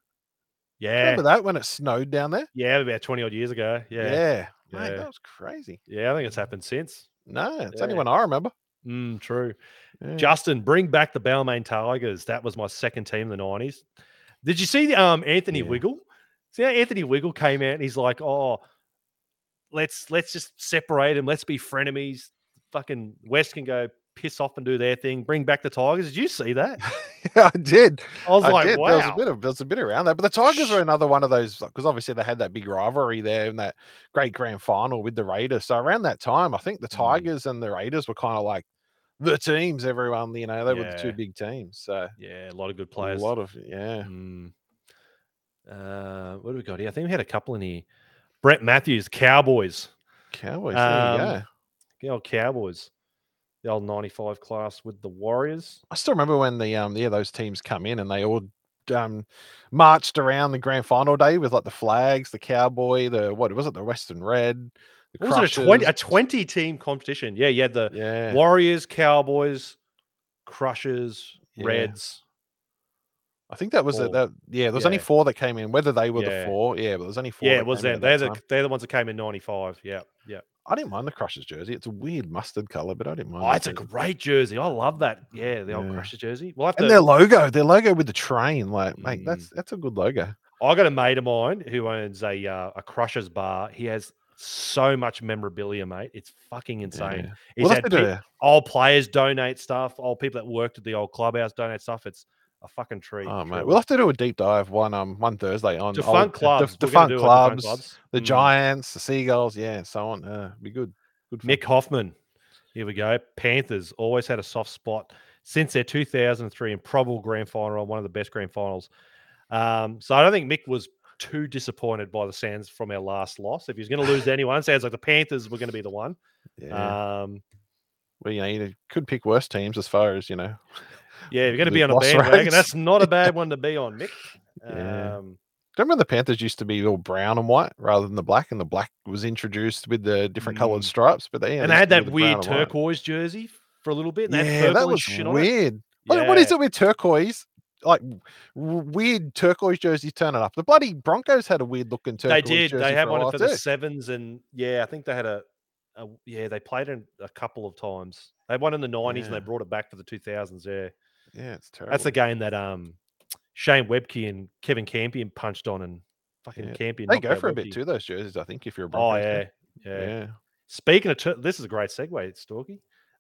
Yeah, Remember that when it snowed down there? yeah, about twenty odd years ago. Yeah, yeah, yeah, mate, that was crazy. Yeah, I think it's happened since. No, it's only Yeah. when I remember. Mm, true. Yeah. Justin, bring back the Balmain Tigers. That was my second team in the nineties. Did you see the um Anthony Yeah. Wiggle? See how Anthony Wiggle came out and he's like, "Oh, let's let's just separate him. Let's be frenemies. Fucking West can go piss off and do their thing. Bring back the Tigers." Did you see that? yeah, I did. I was I like, did. "Wow." There was a bit of there was a bit around that, but the Tigers are another one of those because obviously they had that big rivalry there in that great grand final with the Raiders. So around that time, I think the Mm. Tigers and the Raiders were kind of like the teams. Everyone, you know, they were the two Yeah. big teams. So yeah, a lot of good players. a lot of yeah. Mm. Uh, what do we got here? I think we had a couple in here. Brett Matthews, Cowboys. Cowboys. There you go. Um, The old Cowboys. The old 95 class with the Warriors. I still remember when the um yeah those teams come in and they all um marched around the grand final day with like the flags, the cowboy, the what was it, the Western Red, the What was it a 20 a 20 team competition? Yeah, you had the yeah. Warriors, Cowboys, Crushers, Yeah. Reds. I think that was Four. it. That yeah, there was only four that came in. Whether they were Yeah. the four, yeah, but there was only four. Yeah, it was them. They're the they're the ones that came in 95. Yeah, yeah. I didn't mind the Crushers jersey. It's a weird mustard color, but I didn't mind. Oh, it's a great jersey. I love that. Yeah, the old Yeah. Crushers jersey. We'll have and their logo, their logo with the train, like mate, Mm. that's that's a good logo. I got a mate of mine who owns a uh, a Crushers bar. He has so much memorabilia, mate. It's fucking insane. Yeah. He's We'll had have to do old players donate stuff, old people that worked at the old clubhouse donate stuff. It's a fucking treat. Oh mate, we'll have to do a deep dive one um one Thursday on Defunct old- clubs. the defunct clubs, clubs. the Mm. Giants, the Seagulls, yeah, and so on. Uh, be good. Good. fun. Mick Hoffman. Here we go. Panthers always had a soft spot since their 2003 improbable grand final, one of the best grand finals. Um, so I don't think Mick was too disappointed by the Sands from our last loss. If he's going to lose to anyone, sounds like the Panthers were going to be the one. Yeah. Um, well, you know, you could pick worse teams as far as you know. yeah, you're going to be on a bandwagon, rates. that's not a bad one to be on, Mick. Yeah. Um, Remember the Panthers used to be all brown and white rather than the black, and the black was introduced with the different coloured Mm. stripes. But they, yeah, and they had that weird and white. turquoise jersey for a little bit. And Yeah, that was shit on it. weird. What, what is it with turquoise? Like weird turquoise jerseys turning up. The bloody Broncos had a weird looking turquoise. Jersey. They did. They had one for the sevens, and yeah, I think they had a, a yeah. They played it a couple of times. They won in the nineties, and they brought it back for the two thousands. Yeah, Yeah, it's terrible. that's the game that um Shane Webcke and Kevin Campion punched on, and fucking Yeah. Campion. They go for a bit too. Those jerseys, I think, if you're a Oh yeah, yeah. yeah. Speaking of, tur- this is a great segue, Storky.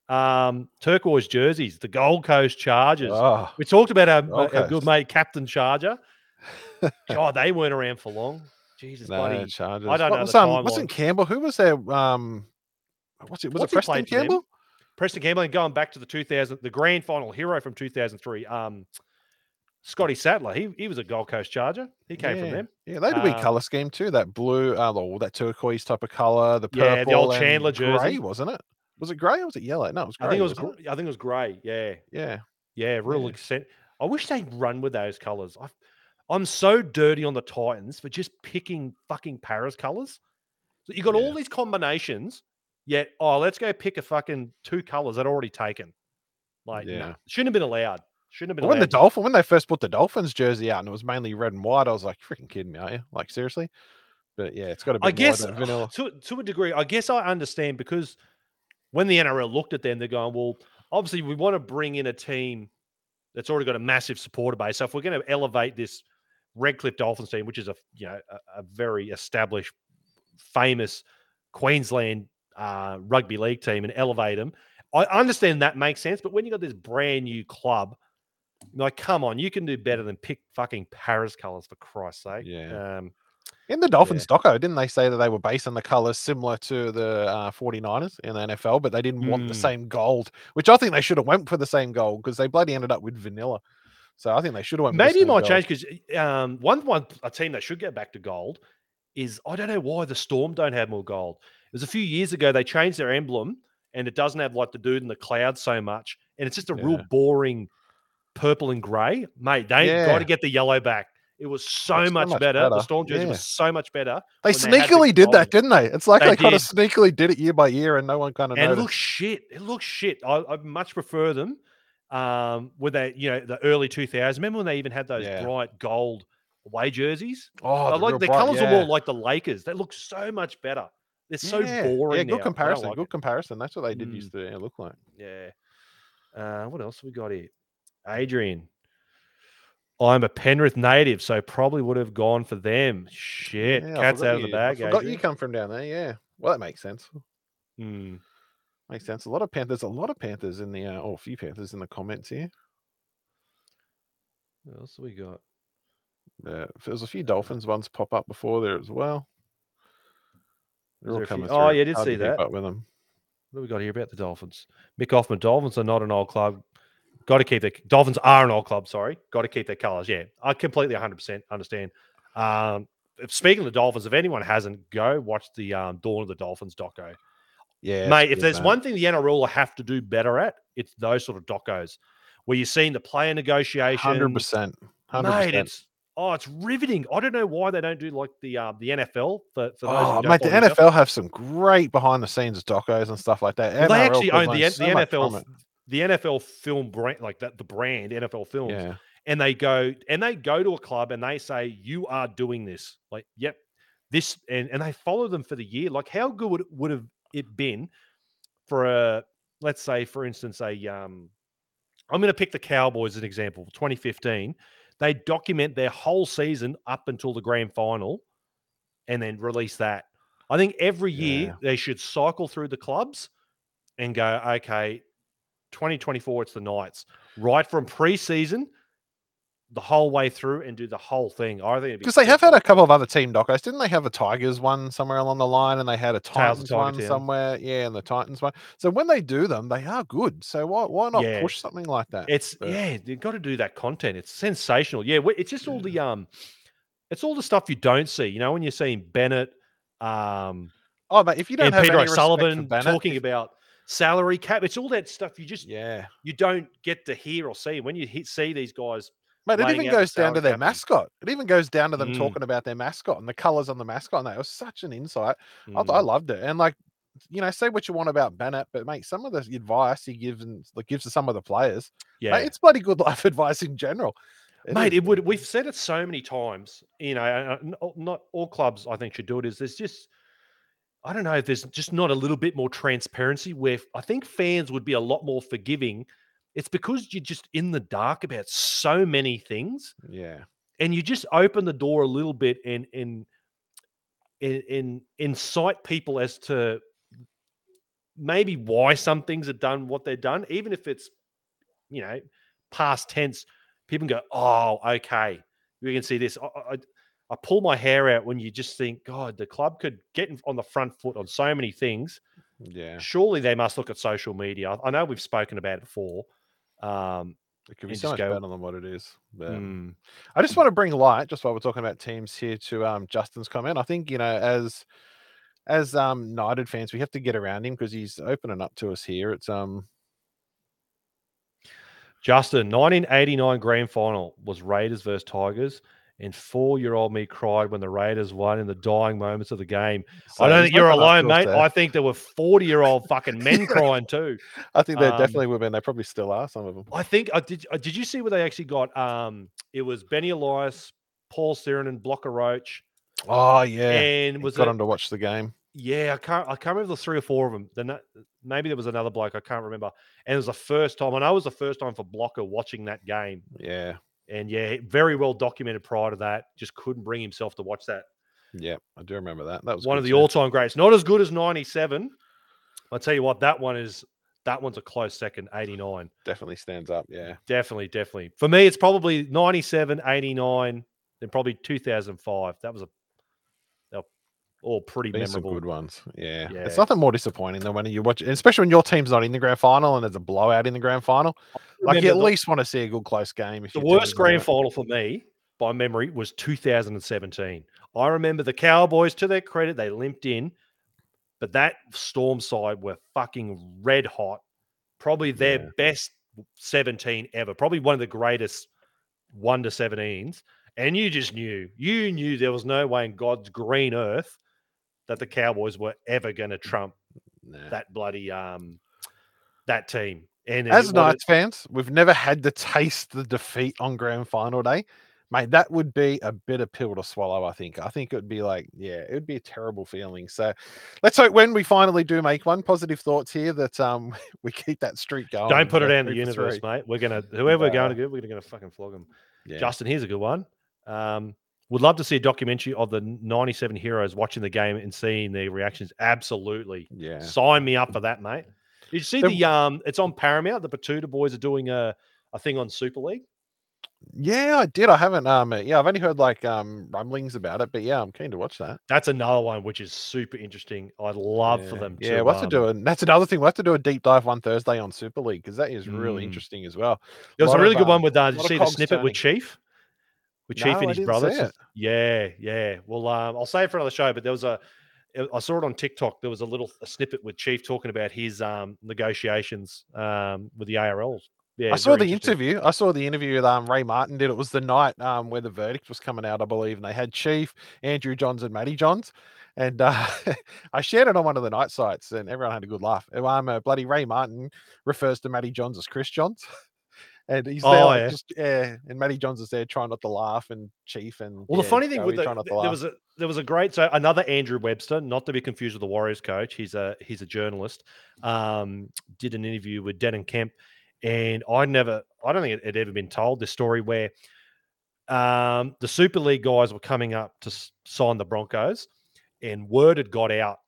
Um, turquoise jerseys, the Gold Coast Chargers. Oh, We talked about our, our good mate Captain Charger. God, they weren't around for long. Jesus, no, buddy. Chargers. I don't What know was, um, wasn't. Campbell? Who was there? Um, what's it? Was What's it Preston them? Campbell? Preston Campbell, and going back to the 2000, the grand final hero from 2003, um, Scotty Sattler. He he was a Gold Coast Charger. He came yeah. from them. Yeah, they had a weird Um, color scheme too. That blue, uh, that turquoise type of color. The purple, Yeah, the old and Chandler jersey. wasn't it? Was it grey or was it yellow? No, it was grey. I think it was. gr- I think it was grey. Yeah, Yeah, yeah, real Yeah. accent. I wish they'd run with those colors. I, I'm so dirty on the Titans for just picking fucking Parra's colors. So you got Yeah. all these combinations, yet oh, let's go pick a fucking two colors that already taken. Like, Yeah. nah, shouldn't have been allowed. Shouldn't have been But when the. Dolphin, when they first put the Dolphins jersey out and it was mainly red and white, I was like, "Freaking kidding me, are you? Like seriously?" But yeah, it's got to be I guess more than vanilla. to to a degree, I guess I understand because when the NRL looked at them, they're going, well, obviously we want to bring in a team that's already got a massive supporter base. So if we're going to elevate this Redcliffe Dolphins team, which is a you know a, a very established, famous Queensland uh, rugby league team, and elevate them, I understand that makes sense. But when you got this brand new club. Like, come on, you can do better than pick fucking Parra's colors for Christ's sake. Yeah. Um, In the Dolphins doco, didn't they say that they were basing the colors similar to the uh, 49ers in the NFL, but they didn't want the Mm. same gold, which I think they should have went for the same gold because they bloody ended up with vanilla. So I think they should have went. Maybe it might gold. change because um, one one a team that should get back to gold is I don't know why the Storm don't have more gold. It was a few years ago they changed their emblem and it doesn't have like the dude in the cloud so much, and it's just a real boring purple and grey. Mate, they got to get the yellow back. It was so, so much, much better. The. Storm jersey Yeah. was so much better. They when they sneakily did that, didn't they? It's like They they, kind of sneakily did it year by year, and no one kind of and it looks shit. It looks shit. I, I much prefer them um, with that, you know, the early 2000s. Remember when they even had those Yeah. bright gold away jerseys? oh, I the like the bright- colors are more like the Lakers. They look so much better. They're so Yeah, boring. Yeah, good don't comparison. like good it. comparison. That's what they did Mm. used to look like. Yeah. Uh, what else we got here? Adrian. I'm a Penrith native, so probably would have gone for them. Shit. Yeah, Cat's out of the you- I bag. forgot you come from down there. Yeah, well, that makes sense. Hmm. Makes sense. A lot of Panthers. A lot of Panthers in the uh, oh, a few Panthers in the comments here. What else we got? Yeah, there's a few Dolphins ones pop up before there as well. They're all a few- coming oh, yeah, I did Hard see that. up with them. What do we got here about the Dolphins? Mick Hoffman, Dolphins are not an old club. Got to keep the Dolphins are an old club. Sorry, got to keep their colours. Yeah, I completely 100 percent understand. Um, if- speaking of the Dolphins, if anyone hasn't, go watch the um, Dawn of the Dolphins doco, Yeah, mate. If there's man. one thing the NRL will have to do better at, it's those sort of docos where you're seeing the player negotiations. hundred percent, Mate, it's oh, it's riveting. I don't know why they don't do like the um, the NFL for, for those. Oh, mate, the NFL. Have some great behind the scenes docos and stuff like that. Well, they actually own the, so the NFL. The NFL film brand, like that, the brand NFL Films, Yeah, and they go and they go to a club and they say, "You are doing this." Like, yep, this, and and they follow them for the year. Like, how good would it, would have it been for a, let's say, for instance, a um, I'm going to pick the Cowboys as an example. 2015, they document their whole season up until the grand final, and then release that. I think every year Yeah. they should cycle through the clubs and go, okay, 2024, it's the Knights, right from preseason the whole way through and do the whole thing. I think Because they have had a couple of other team docos. Didn't they have a Tigers one somewhere along the line and they had a Titans one Town. somewhere? Yeah, and the Titans one. So when they do them, they are good. So why why not Yeah. push something like that? It's But- yeah, you've got to do that content. It's sensational. Yeah, it's just all the um, it's all the stuff you don't see. You know, when you're seeing Bennett, um, Oh, but if you don't and have Peter any respect for O'Sullivan Bennett, talking if- about salary cap, it's all that stuff you just yeah, you don't get to hear or see when you hit, see these guys. Mate, it even goes down to their cap mascot. It even goes down to them Mm. talking about their mascot and the colors on the mascot. And that was such an insight. I, I Mm. loved it. And like, you know, say what you want about Bennett, but mate, some of the advice he gives and like gives to some of the players, yeah, mate, it's bloody good life advice in general. It mate is. it would we've said it so many times you know uh, not all clubs i think should do it is there's just i don't know if there's just not a little bit more transparency where I think fans would be a lot more forgiving. It's because you're just in the dark about so many things yeah, and you just open the door a little bit and and and, and incite people as to maybe why some things are done what they're done. Even if it's you know past tense people can go oh okay. We can see this. I, I, I pull my hair out when you just think god the club could get on the front foot on so many things yeah. surely they must look at social media i know we've spoken about it before um It could be so just much go, better than what it is. But mm, I just want to bring light, just while we're talking about teams here, to um, Justin's comment. I think you know, as as um, Knighted fans, we have to get around him because he's opening up to us here. It's um, Justin, 1989 grand final was Raiders versus Tigers, and four-year-old me cried when the Raiders won in the dying moments of the game. so I don't think you're alone, mate. I think there were 40-year-old fucking men crying too. I think there um, definitely were been. They probably still are. Some of them. I think I did. uh, Did you see what they actually got? Um, it was Benny Elias, Paul Sironen, Blocker Roach, Oh yeah, and was got it? him to watch the game. Yeah, I can't. I can't remember the three or four of them. Then that, maybe there was another bloke. I can't remember. And it was the first time. I know it was the first time for Blocker watching that game. Yeah, And yeah, very well documented prior to that. Just couldn't bring himself to watch that. yeah, I do remember that. That was One of the all-time greats. Not as good as '97. I'll tell you what, that one is. That one's a close second. '89, definitely stands up. Yeah, definitely, definitely. For me, it's probably '97, '89, then probably 2005. That was a. All pretty some memorable. good ones. Yeah. Yeah. it's nothing more disappointing than when you watch, especially when your team's not in the grand final and there's a blowout in the grand final. Like you at the- least want to see a good close game. If The worst grand final for me, by memory, was 2017. I remember the Cowboys, to their credit, they limped in, but that Storm side were fucking red hot. Probably their Yeah. best 17 ever. Probably one of the greatest 1 to 17s. And you just knew, you knew there was no way in God's green earth that the Cowboys were ever going to trump Nah. that bloody um that team. And As what it- Knights fans, we've never had to taste the defeat on grand final day. Mate, that would be a bitter pill to swallow, I think. I think it would be like, yeah, it would be a terrible feeling. So let's hope when we finally do make one, positive thoughts here that um we keep that streak going. Don't put it uh, out in the universe, three. mate. We're gonna whoever we're going to get, we're gonna fucking flog them. Yeah. Justin, here's a good one. Um, would love to see a documentary of the 97 heroes watching the game and seeing their reactions. Absolutely. yeah. Sign me up for that, mate. Did you see The- the um it's on Paramount, the Batuta boys are doing a, a thing on Super League. Yeah, I did. I haven't um yeah, I've only heard like um rumblings about it, but yeah, I'm keen to watch that. That's another one which is super interesting. I'd love for Yeah. them to Yeah, we'll have to do um, it. That's another thing. We'll have to do a deep dive one Thursday on Super League because that is really Mm. interesting as well. There was lot a really of, good one um, with uh, did you see the snippet with. Chief? With Chief I and his didn't brothers. see it. Yeah, yeah. Well, um, I'll say it for another show, but there was a I saw it on TikTok. There was a little a snippet with Chief talking about his um negotiations um with the ARLs. Yeah, I saw the interview. I saw the interview that um, Ray Martin did. It was the night um, where the verdict was coming out, I believe, and they had Chief, Andrew Johns, and Matty Johns. And uh, I shared it on one of the Knight sites, and everyone had a good laugh. Um, uh, bloody Ray Martin refers to Matty Johns as Chris Johns, and he's there, Oh, like, yeah. just yeah. And Matty Johns is there trying not to laugh, and Chief and Well, the funny thing with the, trying not to th- there laugh. was a there was a great so another Andrew Webster, not to be confused with the Warriors coach. He's a he's a journalist. Um, did an interview with Denan Kemp, and I never, I don't think it had ever been told this story where um, the Super League guys were coming up to sign the Broncos, and word had got out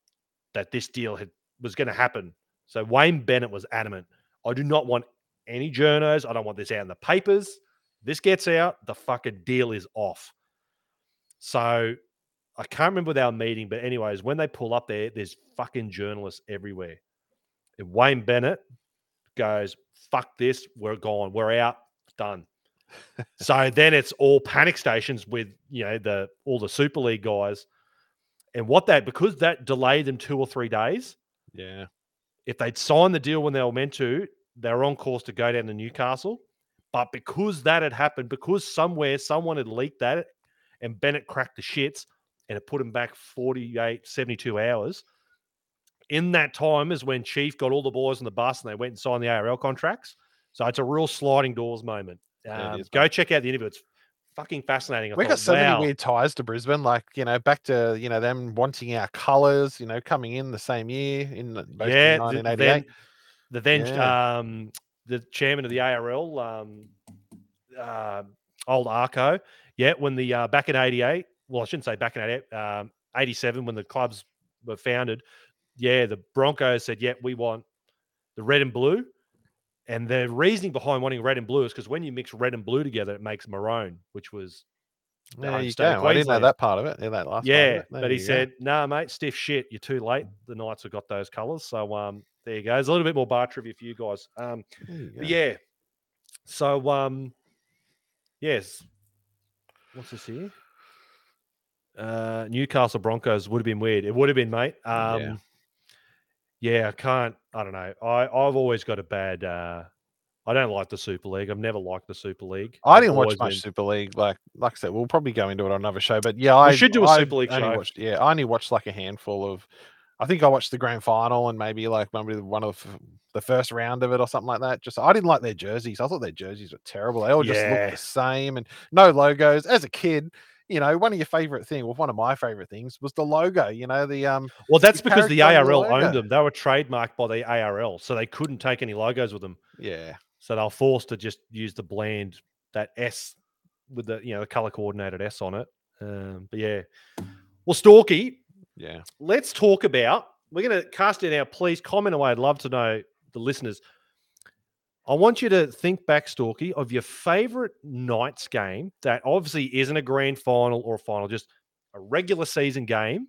that this deal had was going to happen. So Wayne Bennett was adamant. I do not want any journos. I don't want this out in the papers. This gets out, the fucking deal is off. So I can't remember with our meeting, but anyways, when they pull up there, there's fucking journalists everywhere. And Wayne Bennett goes, "Fuck this, we're gone, we're out, done." so then it's all panic stations with you know the all the Super League guys, and what that because that delayed them two or three days. Yeah. If they'd signed the deal when they were meant to, they were on course to go down to Newcastle. But because that had happened, because somewhere someone had leaked that and Bennett cracked the shits and it put him back 48, 72 hours. In that time is when Chief got all the boys on the bus and they went and signed the ARL contracts. So it's a real sliding doors moment. Um, is, go mate. check out the interview. It's fucking fascinating. I We thought, got so wow. many weird ties to Brisbane, like you know, back to you know them wanting our colours, you know, coming in the same year in yeah, the, 1988. then the then Yeah. um, the chairman of the ARL, um, uh, old Arko, yeah, when the uh, back in '88, well, I shouldn't say back in '88, um, '87 when the clubs were founded, yeah, the Broncos said, yeah, we want the red and blue. And the reasoning behind wanting red and blue is because when you mix red and blue together, it makes maroon, which was the There you go. I didn't know that part of it. Yeah, that last Yeah. But he go. said, "Nah, mate, stiff shit. You're too late. The Knights have got those colours." So um, there you go. There's a little bit more bar trivia for you guys. Um, you yeah. So um, yes. What's this here? Uh, Newcastle Broncos would have been weird. It would have been, mate. Um, Yeah. yeah. I can't. I don't know. I I've always got a bad. Uh, I don't like the Super League. I've never liked the Super League. I I've didn't watch much been- Super League. Like, like I said, we'll probably go into it on another show. But yeah, I should do a I Super League show. Watched, yeah, I only watched like a handful of. I think I watched the grand final and maybe like maybe one of the first round of it or something like that. Just I didn't like their jerseys. I thought their jerseys were terrible. They all just Yeah. looked the same and no logos. As a kid, you know, one of your favorite thing, well, one of my favorite things was the logo. You know, the um, Well, that's the because the on the ARL owned them. They were trademarked by the ARL, so they couldn't take any logos with them. yeah, So they're forced to just use the bland that S with the you know the color coordinated S on it. Um, but yeah, well, Storky, yeah. let's talk about. We're going to cast it out. Please comment away. I'd love to know the listeners. I want you to think back, Storky, of your favorite Knights game that obviously isn't a grand final or a final, just a regular season game.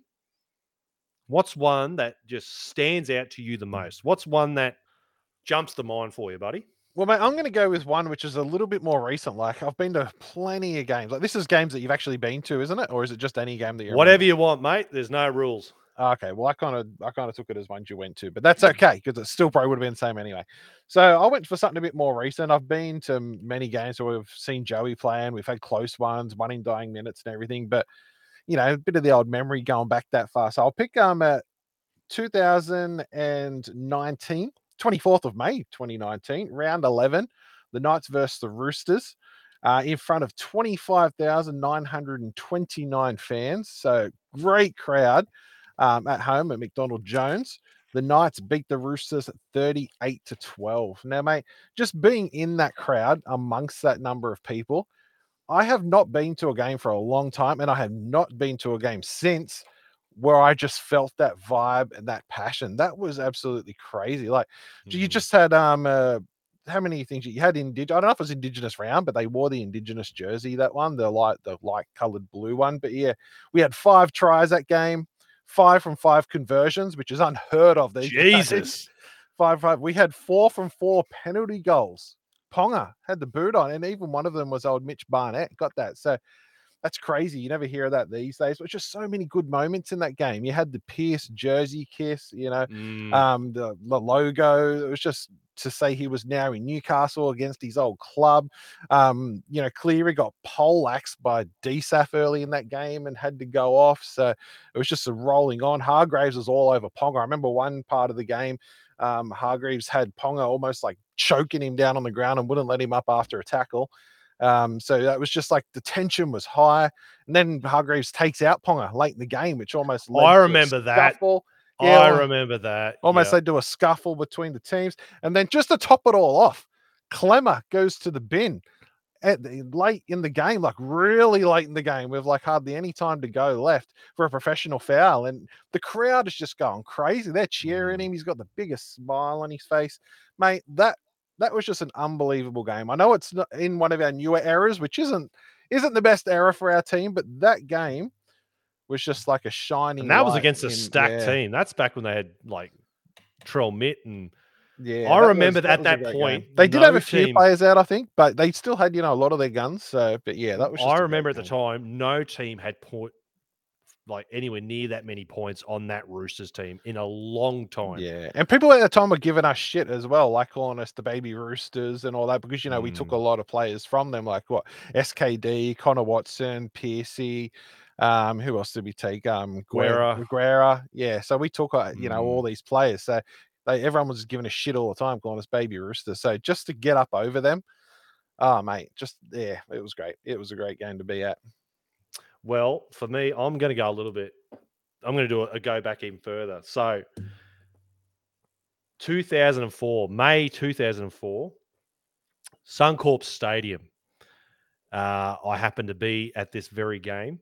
What's one that just stands out to you the hmm. most? What's one that jumps the mind for you, buddy? Well, mate, I'm going to go with one which is a little bit more recent. Like I've been to plenty of games. Like this is games that you've actually been to, isn't it? Or is it just any game that you're Whatever you want, mate. There's no rules. Okay, well, I kind of I kind of took it as ones you went to, but that's okay because it still probably would have been the same anyway. So I went for something a bit more recent. I've been to many games where we've seen Joey playing. We've had close ones, one in dying minutes and everything. But you know, a bit of the old memory going back that far. So I'll pick um at 2019, 24th of May, 2019, round 11, the Knights versus the Roosters. Uh, in front of 25,929 fans. So great crowd um, at home at McDonald Jones. The Knights beat the Roosters 38 to 12. Now, mate, just being in that crowd amongst that number of people, I have not been to a game for a long time, and I have not been to a game since where I just felt that vibe and that passion. That was absolutely crazy. Like you Mm. just had um uh, how many things you had in I don't know if it was Indigenous round, but they wore the Indigenous jersey that one, the light the light coloured blue one. But yeah, we had five tries that game, five from five conversions, which is unheard of these days. Jesus. Five five. We had four from four penalty goals. Ponga had the boot on, and even one of them was old Mitch Barnett. Got that. So that's crazy. You never hear of that these days. But just so many good moments in that game. You had the Pearce jersey kiss, you know, Mm. um, the, the logo. It was just to say he was now in Newcastle against his old club. Um, you know, Keary got poleaxed by DSAF early in that game and had to go off. So it was just a rolling on. Hargreaves was all over Ponga. I remember one part of the game. Um, Hargreaves had Ponga almost like choking him down on the ground and wouldn't let him up after a tackle. Um, so that was just like the tension was high. And then Hargreaves takes out Ponga late in the game, which almost I remember that. scuffle. I remember that. Almost yeah. led to a scuffle between the teams. And then just to top it all off, Klemmer goes to the bin at the, late in the game, like really late in the game, with like hardly any time to go left for a professional foul, and the crowd is just going crazy. They're cheering him. He's got the biggest smile on his face, mate. That that was just an unbelievable game. I know it's not in one of our newer eras, which isn't isn't the best era for our team, but that game was just like a shining. And that was against a stacked yeah, team. That's back when they had like Trell Mitt and Yeah, I that remember was- that at a that great game. point, they did have a few team- players out, I think, but they still had you know a lot of their guns. So, but yeah, that was. I remember at the game. time, no team had point like anywhere near that many points on that Roosters team in a long time. Yeah, and people at the time were giving us shit as well, like calling us the baby roosters and all that, because you know we took Mm. a lot of players from them, like what SKD, Connor Watson, Piercy, um, who else did we take? Um, Guerra. Guerra, yeah. So we took uh, you know Mm. all these players. So they everyone was giving us shit all the time, calling us baby roosters. So just to get up over them, oh mate, just yeah, it was great. It was a great game to be at. Well, for me, I'm going to go a little bit. I'm going to do a, a go back even further. So, 2004, May 2004, Suncorp Stadium. Uh, I happened to be at this very game.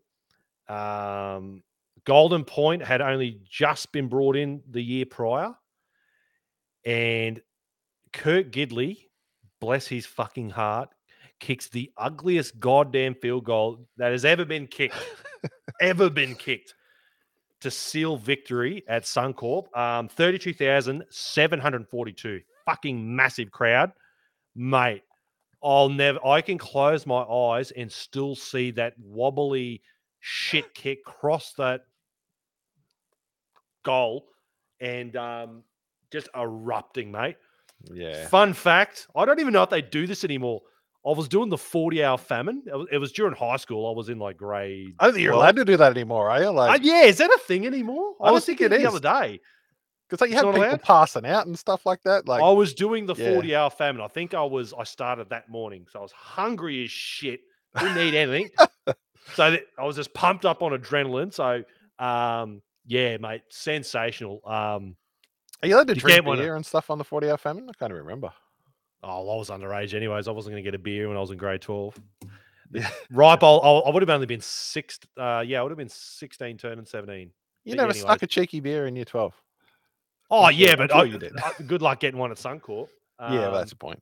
Um, Golden Point had only just been brought in the year prior, and Kurt Gidley, bless his fucking heart, kicks the ugliest goddamn field goal that has ever been kicked, ever been kicked to seal victory at Suncorp. Um, 32,742. Fucking massive crowd. Mate, I'll never, I can close my eyes and still see that wobbly shit kick cross that goal and um, just erupting, mate. Yeah, Fun fact I don't even know if they do this anymore. I was doing the 40 hour famine. It was, during high school. I was in like grade. I don't think you're 12. allowed to do that anymore, are you? Uh, yeah, is that a thing anymore? I I was thinking it the other day. because like you had people allowed? passing out and stuff like that. Like, I was doing the yeah. 40 hour famine. I think I was, I started that morning. So I was hungry as shit. Didn't eat anything. so that, I was just pumped up on adrenaline. So, um, yeah, mate, sensational. Um, Are you allowed to drink wanna- beer and stuff on the 40 hour famine? I can't remember. Oh, I was underage anyways. I wasn't going to get a beer when I was in grade 12. Yeah. Ripe, I'll, I'll- I would have only been six. Uh, yeah, I would have been 16, turning 17. You But never anyways. stuck a cheeky beer in year 12. Oh, I'm yeah, I'm but sure I, you did. uh, good luck getting one at Suncorp. yeah, Um, that's the point.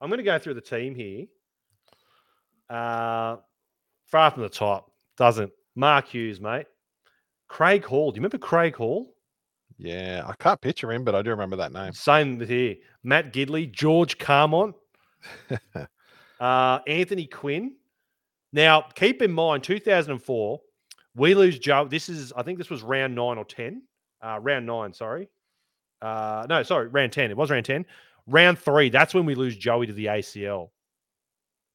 I'm going to go through the team here. Uh, far from the top, doesn't. Mark Hughes, mate. Craig Hall. Do you remember Craig Hall? Yeah, I can't picture him, but I do remember that name. Same here. Matt Gidley, George Carmont, uh, Anthony Quinn. Now, keep in mind, 2004, we lose Joe. This is, I think this was round nine or 10. Uh, round nine, sorry. Uh, no, sorry, round 10. It was round 10. Round three, that's when we lose Joey to the ACL.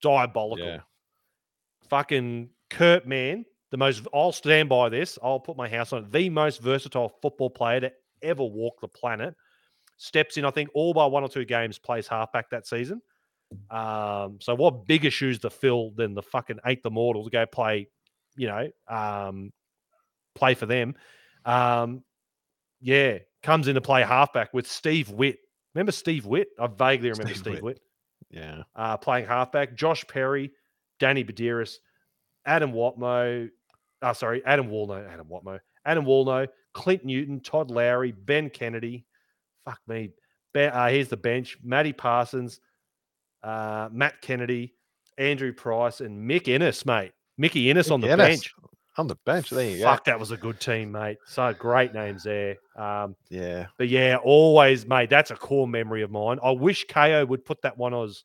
Diabolical. Yeah. Fucking Kurt Man, the most, I'll stand by this. I'll put my house on it. The most versatile football player to ever walk the planet. Steps in, I think, all by one or two games, plays halfback that season. Um, so what bigger shoes to fill than the fucking eighth immortal to go play, you know, um, play for them. Um, yeah, comes in to play halfback with Steve Witt. Remember Steve Witt? I vaguely remember Steve Steve, Witt. Witt Yeah. uh, playing halfback. Josh Perry, Danny Buderus, Adam Watmo. Oh, sorry, Adam Woolnough. Adam Watmo. Adam Woolnough, Clint Newton, Todd Lowrie, Ben Kennedy. Fuck me. Ben, uh, here's the bench: Matty Parsons, uh, Matt Kennedy, Andrew Price, and Mick Ennis, mate. Mickey Ennis on the Mick Ennis. bench. On the bench. There you Fuck, that was a good team, mate. So great names there. Um. Yeah. but yeah, always, mate. That's a core memory of mine. I wish Kayo would put that one as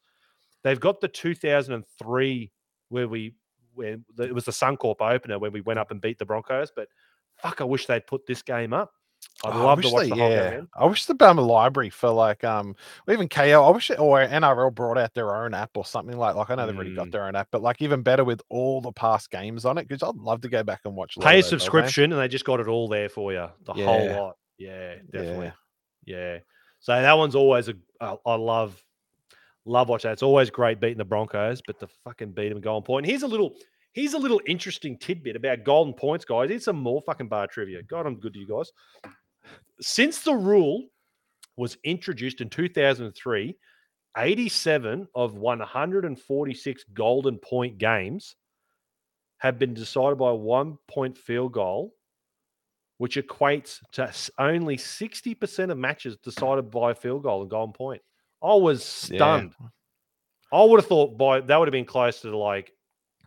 they've got the 2003 where we where the- it was the Suncorp opener when we went up and beat the Broncos. But fuck, I wish they'd put this game up. I'd Oh, I love to watch they- the whole game. yeah. again. I wish the Bama library for like um even Kayo. I wish it, or NRL brought out their own app or something like like I know they've already got Mm. their own app, but like even better with all the past games on it because I'd love to go back and watch. Pay a of those old games. subscription, and they just got it all there for you. The Yeah. whole lot. Yeah, definitely. Yeah. So that one's always a. I I love, love watching that. It's always great beating the Broncos, but the fucking beat them Golden Point. Here's a little. Here's a little interesting tidbit about Golden Points, guys. Here's some more fucking bar trivia. God, I'm good to you guys. Since the rule was introduced in 2003, 87 of 146 golden point games have been decided by one point field goal, which equates to only 60% of matches decided by field goal and golden point. I was Yeah. stunned. I would have thought by that would have been close to like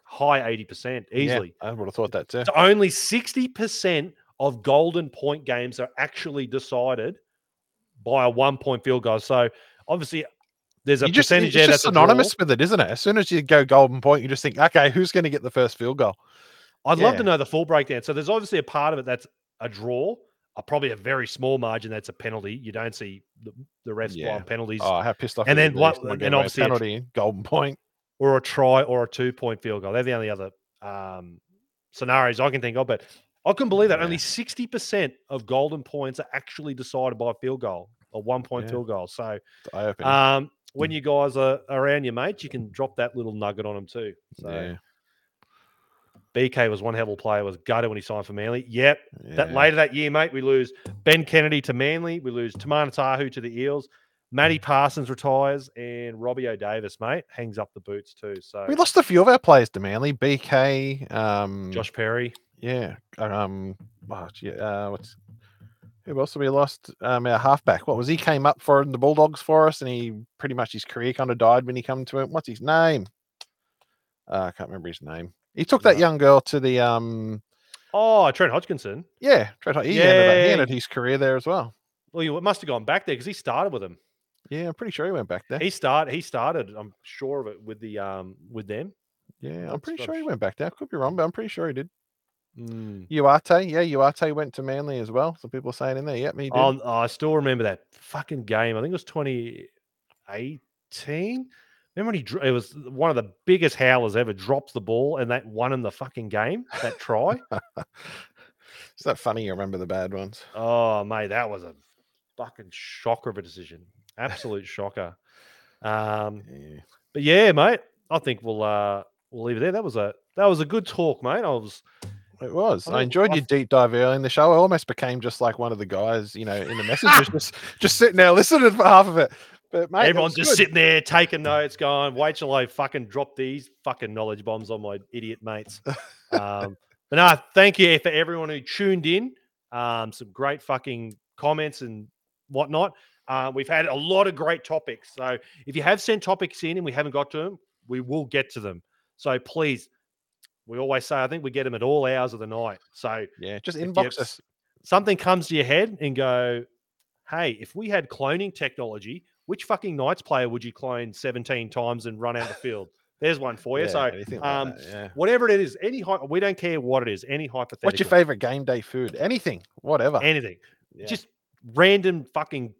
high 80% Yeah, easily. I would have thought that too. So only 60% of golden point games are actually decided by a one point field goal. So obviously there's a You just, percentage it's there just that's synonymous with it, isn't it? As soon as you go golden point, you just think, okay, who's going to get the first field goal? I'd love to know the full breakdown. So there's obviously a part of it that's a draw, a, probably a very small margin that's a penalty. You don't see the, the refs Yeah. penalties Oh, how pissed off! And then what- and gave away a obviously a penalty, golden point. or a try or a two point field goal. They're the only other um, scenarios I can think of. But I couldn't believe that Yeah. only 60% of golden points are actually decided by a field goal, a one point Yeah. field goal. So um, when you guys are around your mates, you can drop that little nugget on them too. So yeah, BK was one hell of a player, was gutted when he signed for Manly. Yep. That later that year, mate, we lose Ben Kennedy to Manly, we lose Timana Tahu to the Eels, Matty Parsons retires, and Robbie O'Davis, mate, hangs up the boots too. So we lost a few of our players to Manly. BK, um, Josh Perry. yeah, um, oh, gee, uh, what's who else have we lost? Um, our halfback. What was he came up for in the Bulldogs for us, and he pretty much his career kind of died when he come to it. What's his name? Uh, I can't remember his name. He took that young girl to the um, Oh, Trent Hodgkinson. yeah, Trent he, ended, up- he ended his career there as well. Well, you must have gone back there because he started with them. Yeah, I'm pretty sure he went back there. He started. He started. I'm sure of it with the um with them. Yeah, I'm pretty sure he went back there. I could be wrong, but I'm pretty sure he did. Mm. Uate, yeah, Uate went to Manly as well. Some people are saying in there, yep, did. Oh, I still remember that fucking game. I think it was 2018. Remember when he it was one of the biggest howlers ever. Drops the ball and that won in the fucking game. That try. Is that funny? You remember the bad ones? oh mate, that was a fucking shocker of a decision. Absolute shocker. Um, Yeah. but yeah, mate, I think we'll uh we'll leave it there. That was a that was a good talk, mate. I was It was. I I, enjoyed I your deep dive early in the show. I almost became just like one of the guys, you know, in the messages, just just sitting there listening for half of it. But mate, Everyone's just good. sitting there taking notes, going, wait till I fucking drop these fucking knowledge bombs on my idiot mates. Um, but no, thank you for everyone who tuned in. Um, some great fucking comments and whatnot. Uh, we've had a lot of great topics. So if you have sent topics in and we haven't got to them, we will get to them. So please, we always say, I think we get them at all hours of the night. So Yeah, just you inbox us. Something comes to your head and go, hey, if we had cloning technology, which fucking Knights player would you clone 17 times and run out the field? There's one for you. Yeah, so like um, that, yeah. whatever it is, any hy- we don't care what it is, any hypothetical, What's your favorite game day food? Anything, whatever. anything, Yeah. just random fucking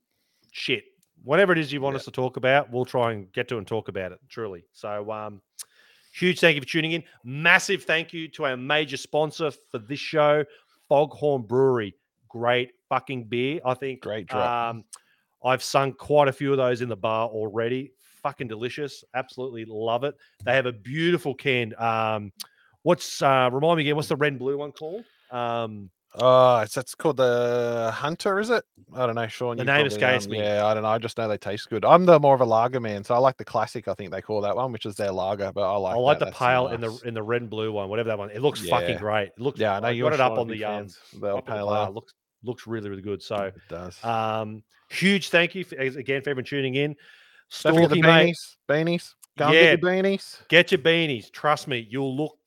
shit, whatever it is you want us to talk about, we'll try and get to and talk about it. Truly. So, um, huge thank you for tuning in. Massive thank you to our major sponsor for this show, Foghorn Brewery. Great fucking beer. I think Great drop. Um, I've sunk quite a few of those in the bar already. Fucking delicious. Absolutely love it. They have a beautiful can. Um, what's uh remind me again, what's the red and blue one called? Um Oh, it's that's called the Hunter, is it? I don't know, Sean. The you name probably, um, escapes me. Yeah, I don't know. I just know they taste good. I'm the more of a lager man, so I like the classic. I think they call that one, which is their lager. But I like. I like that, the that's pale in the nice. in the red and blue one, whatever that one. It looks fucking great. It looks Yeah, I know you're got it up on the um the the pale ale. looks looks really, really good. So It does. um huge thank you for, again for everyone tuning in. Don't forget the Storky, mate, beanies. Beanies. Go and get your beanies. Get your beanies. Trust me, you'll look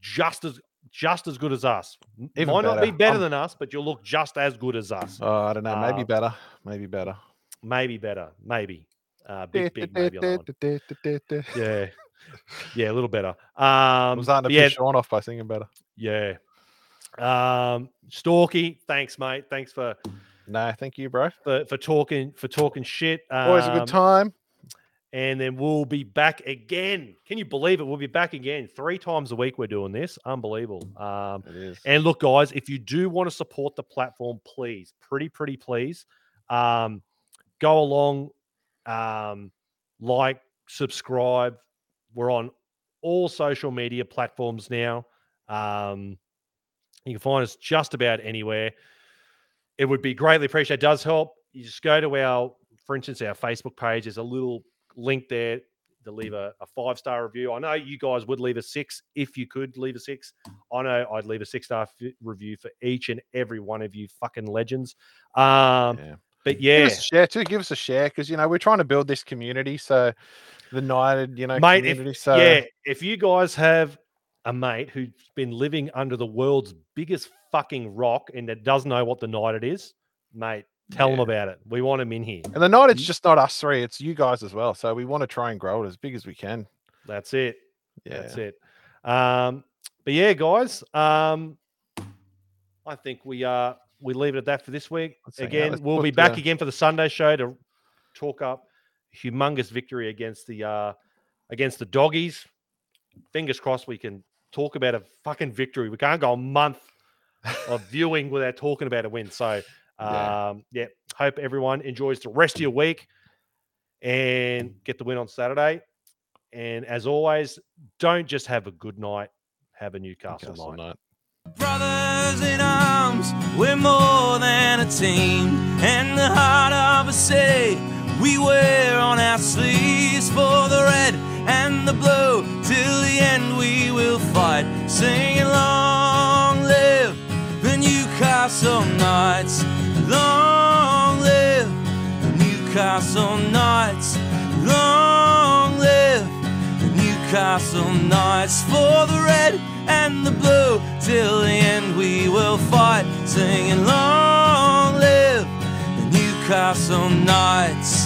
just as just as good as us. Even Might not be better. better I'm- than us, but you'll look just as good as us. Oh, I don't know. Maybe Uh, better. Maybe better. Maybe better. Maybe. Uh, big, big maybe. Yeah. Yeah, a little better. Um, I'm starting to yeah, piss Sean off by singing better. yeah. Um, Storky, thanks, mate. Thanks for No, thank you, bro. for, for talking for talking shit. Um, Always a good time. And then we'll be back again. Can you believe it? We'll be back again three times a week. We're doing this. Unbelievable. Um, It is. and look, guys, if you do want to support the platform, please, pretty, pretty please, um, go along, um, like, subscribe. We're on all social media platforms now. Um, you can find us just about anywhere. It would be greatly appreciated. It does help. You just go to our, for instance, our Facebook page. There's a little link there to leave a, a five star review. I know you guys would leave a six if you could leave a six. I know I'd leave a six star f- review for each and every one of you fucking legends. Um, Yeah. But Give yeah, us a share too. Give us a share because you know we're trying to build this community. So the United, you know, mate, if, community. so yeah, if you guys have a mate who's been living under the world's biggest fucking rock and that doesn't know what the Knighted is, mate, tell them about it. We want him in here. and the Knighted's just not us three; it's you guys as well. So we want to try and grow it as big as we can. That's it. Yeah, That's it. Um, but yeah, guys, um, I think we uh we leave it at that for this week. Let's. Again, we'll put be back the- again for the Sunday show to talk up humongous victory against the uh against the doggies. Fingers crossed we can talk about a fucking victory. We can't go a month of viewing without talking about a win. So Yeah. um yeah, hope everyone enjoys the rest of your week and get the win on Saturday. And as always, don't just have a good night, have a Newcastle, Newcastle night. night. Brothers in arms, we're more than a team. And the heart of a city we wear on our sleeves for the red and the blue. Till the end we will fight, singing long live the Newcastle Knights. Long live the Newcastle Knights. Long live the Newcastle Knights for the red and the blue. Till the end we will fight, singing long live the Newcastle Knights.